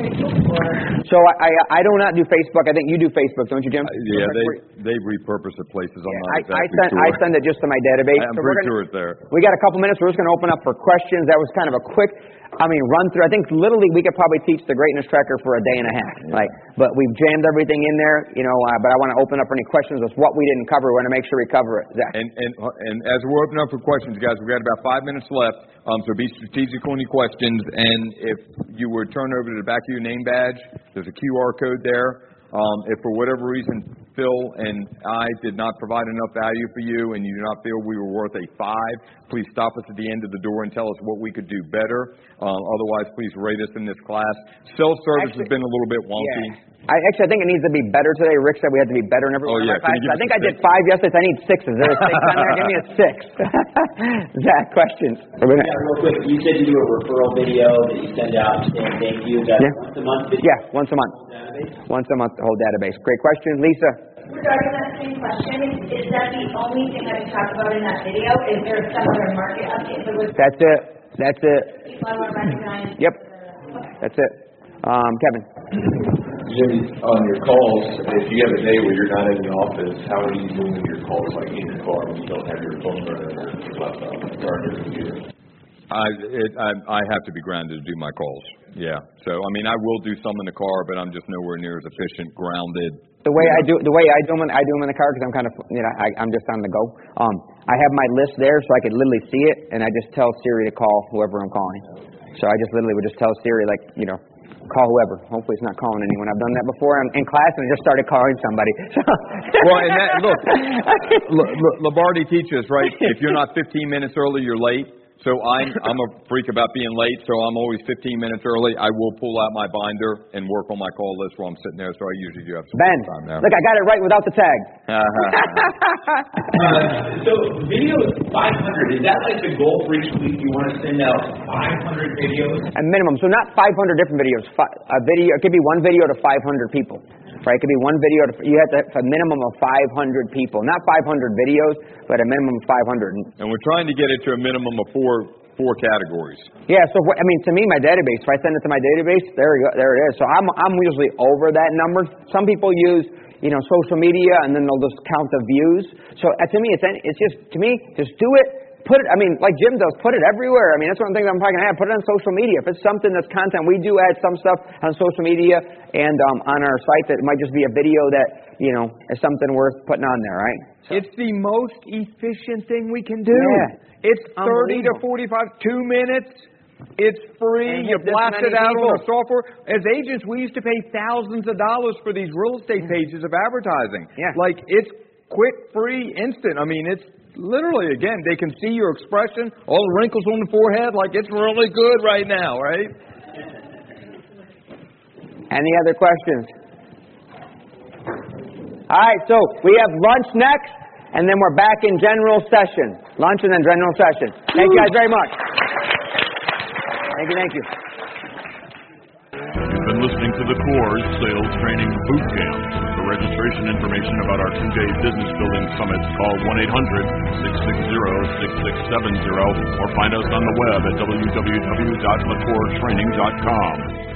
Facebook or? So I, I I do not do Facebook. I think you do Facebook, don't you, Jim? Uh, yeah, they they repurpose the places. I'm not I, I send sure. I send it just to my database. I'm So we're pretty gonna- sure it's there. We got a couple minutes. We're just going to open up for questions. That was kind of a quick, I mean, run through. I think literally we could probably teach the greatness tracker for a day and a half. Like, but we've jammed everything in there, you know. Uh, but I want to open up for any questions. That's what we didn't cover. We want to make sure we cover it. Zach. And, and, and as we're opening up for questions, guys, we've got about five minutes left. Um, so be strategic your questions. And if you would turn over to the back of your name badge, there's a QR code there. Um, if for whatever reason Phil and I did not provide enough value for you and you do not feel we were worth a five, please stop us at the end of the door and tell us what we could do better. Um, otherwise, please rate us in this class. Self-service has been a little bit wonky. Yeah. I actually I think it needs to be better today. Rick said we had to be better in every Oh, one yeah. of our classes. I think I did six? five yesterday. I need six. Is there a six on there? Give me a six. [laughs] Zach, questions. We're gonna- Yeah, real quick, you said you do a referral video that you send out saying thank you. Is that Yeah. once a month video? Yeah, once a month. Once a month, the whole database. Great question, Lisa. Regarding that same question, is, is that the only thing that you talk about in that video? Is there some other market update? So with That's it. That's it. people I want to recognize? Yep. That's it. Um, Kevin. [laughs] Jim, on your calls, if you have a day where you're not in the office, how are you doing your calls, like in your car when you don't have your phone or your laptop or your computer? I, it, I I have to be grounded to do my calls. Yeah. So I mean, I will do some in the car, but I'm just nowhere near as efficient, grounded. The way I do the way I do them, I do them in the car because I'm kind of you know I, I'm just on the go. Um, I have my list there so I could literally see it, and I just tell Siri to call whoever I'm calling. So I just literally would just tell Siri like you know call whoever. Hopefully it's not calling anyone. I've done that before I'm in class and I just started calling somebody. So. Well, and that, look, [laughs] L- L- Lombardi teaches right. [laughs] If you're not 15 minutes early, you're late. So I'm I'm a freak about being late. So I'm always 15 minutes early. I will pull out my binder and work on my call list while I'm sitting there. So I usually do have some Ben, time now. look, I got it right without the tag. Uh, [laughs] so video is 500. Is that like the goal for each week? You want to send out 500 videos? A minimum. So not 500 different videos. Fi- A video, it could be one video to 500 people. Right? It could be one video you have to have a minimum of 500 people. Not 500 videos, but a minimum of 500. and we're trying to get it to a minimum of four four categories. Yeah, so I mean, to me, my database. If I send it to my database, there you go, there it is. So I'm I'm usually over that number. Some people use you know social media and then they'll just count the views. So uh, to me, it's it's just to me, just do it. Put it. I mean, like Jim does, put it everywhere. I mean, that's one thing I'm probably gonna have. Put it on social media. If it's something that's content, we do add some stuff on social media and um, on our site that might just be a video that you know is something worth putting on there, right? It's the most efficient thing we can do. Yeah. It's 30 to 45, two minutes, It's free. You blast it out on the software. As agents, we used to pay thousands of dollars for these real estate pages of advertising. Yeah. Like it's quick, free, instant. I mean, it's literally again they can see your expression, all the wrinkles on the forehead. Like it's really good right now, right? Any other questions? All right, so we have lunch next, and then we're back in general session. Lunch and then general session. Thank you guys very much. Thank you, thank you. Been listening to the Coors Sales Training Boot Camp. For registration information about our two-day business building summits, call 1-800-660-6670 or find us on the web at www.lacourtraining.com.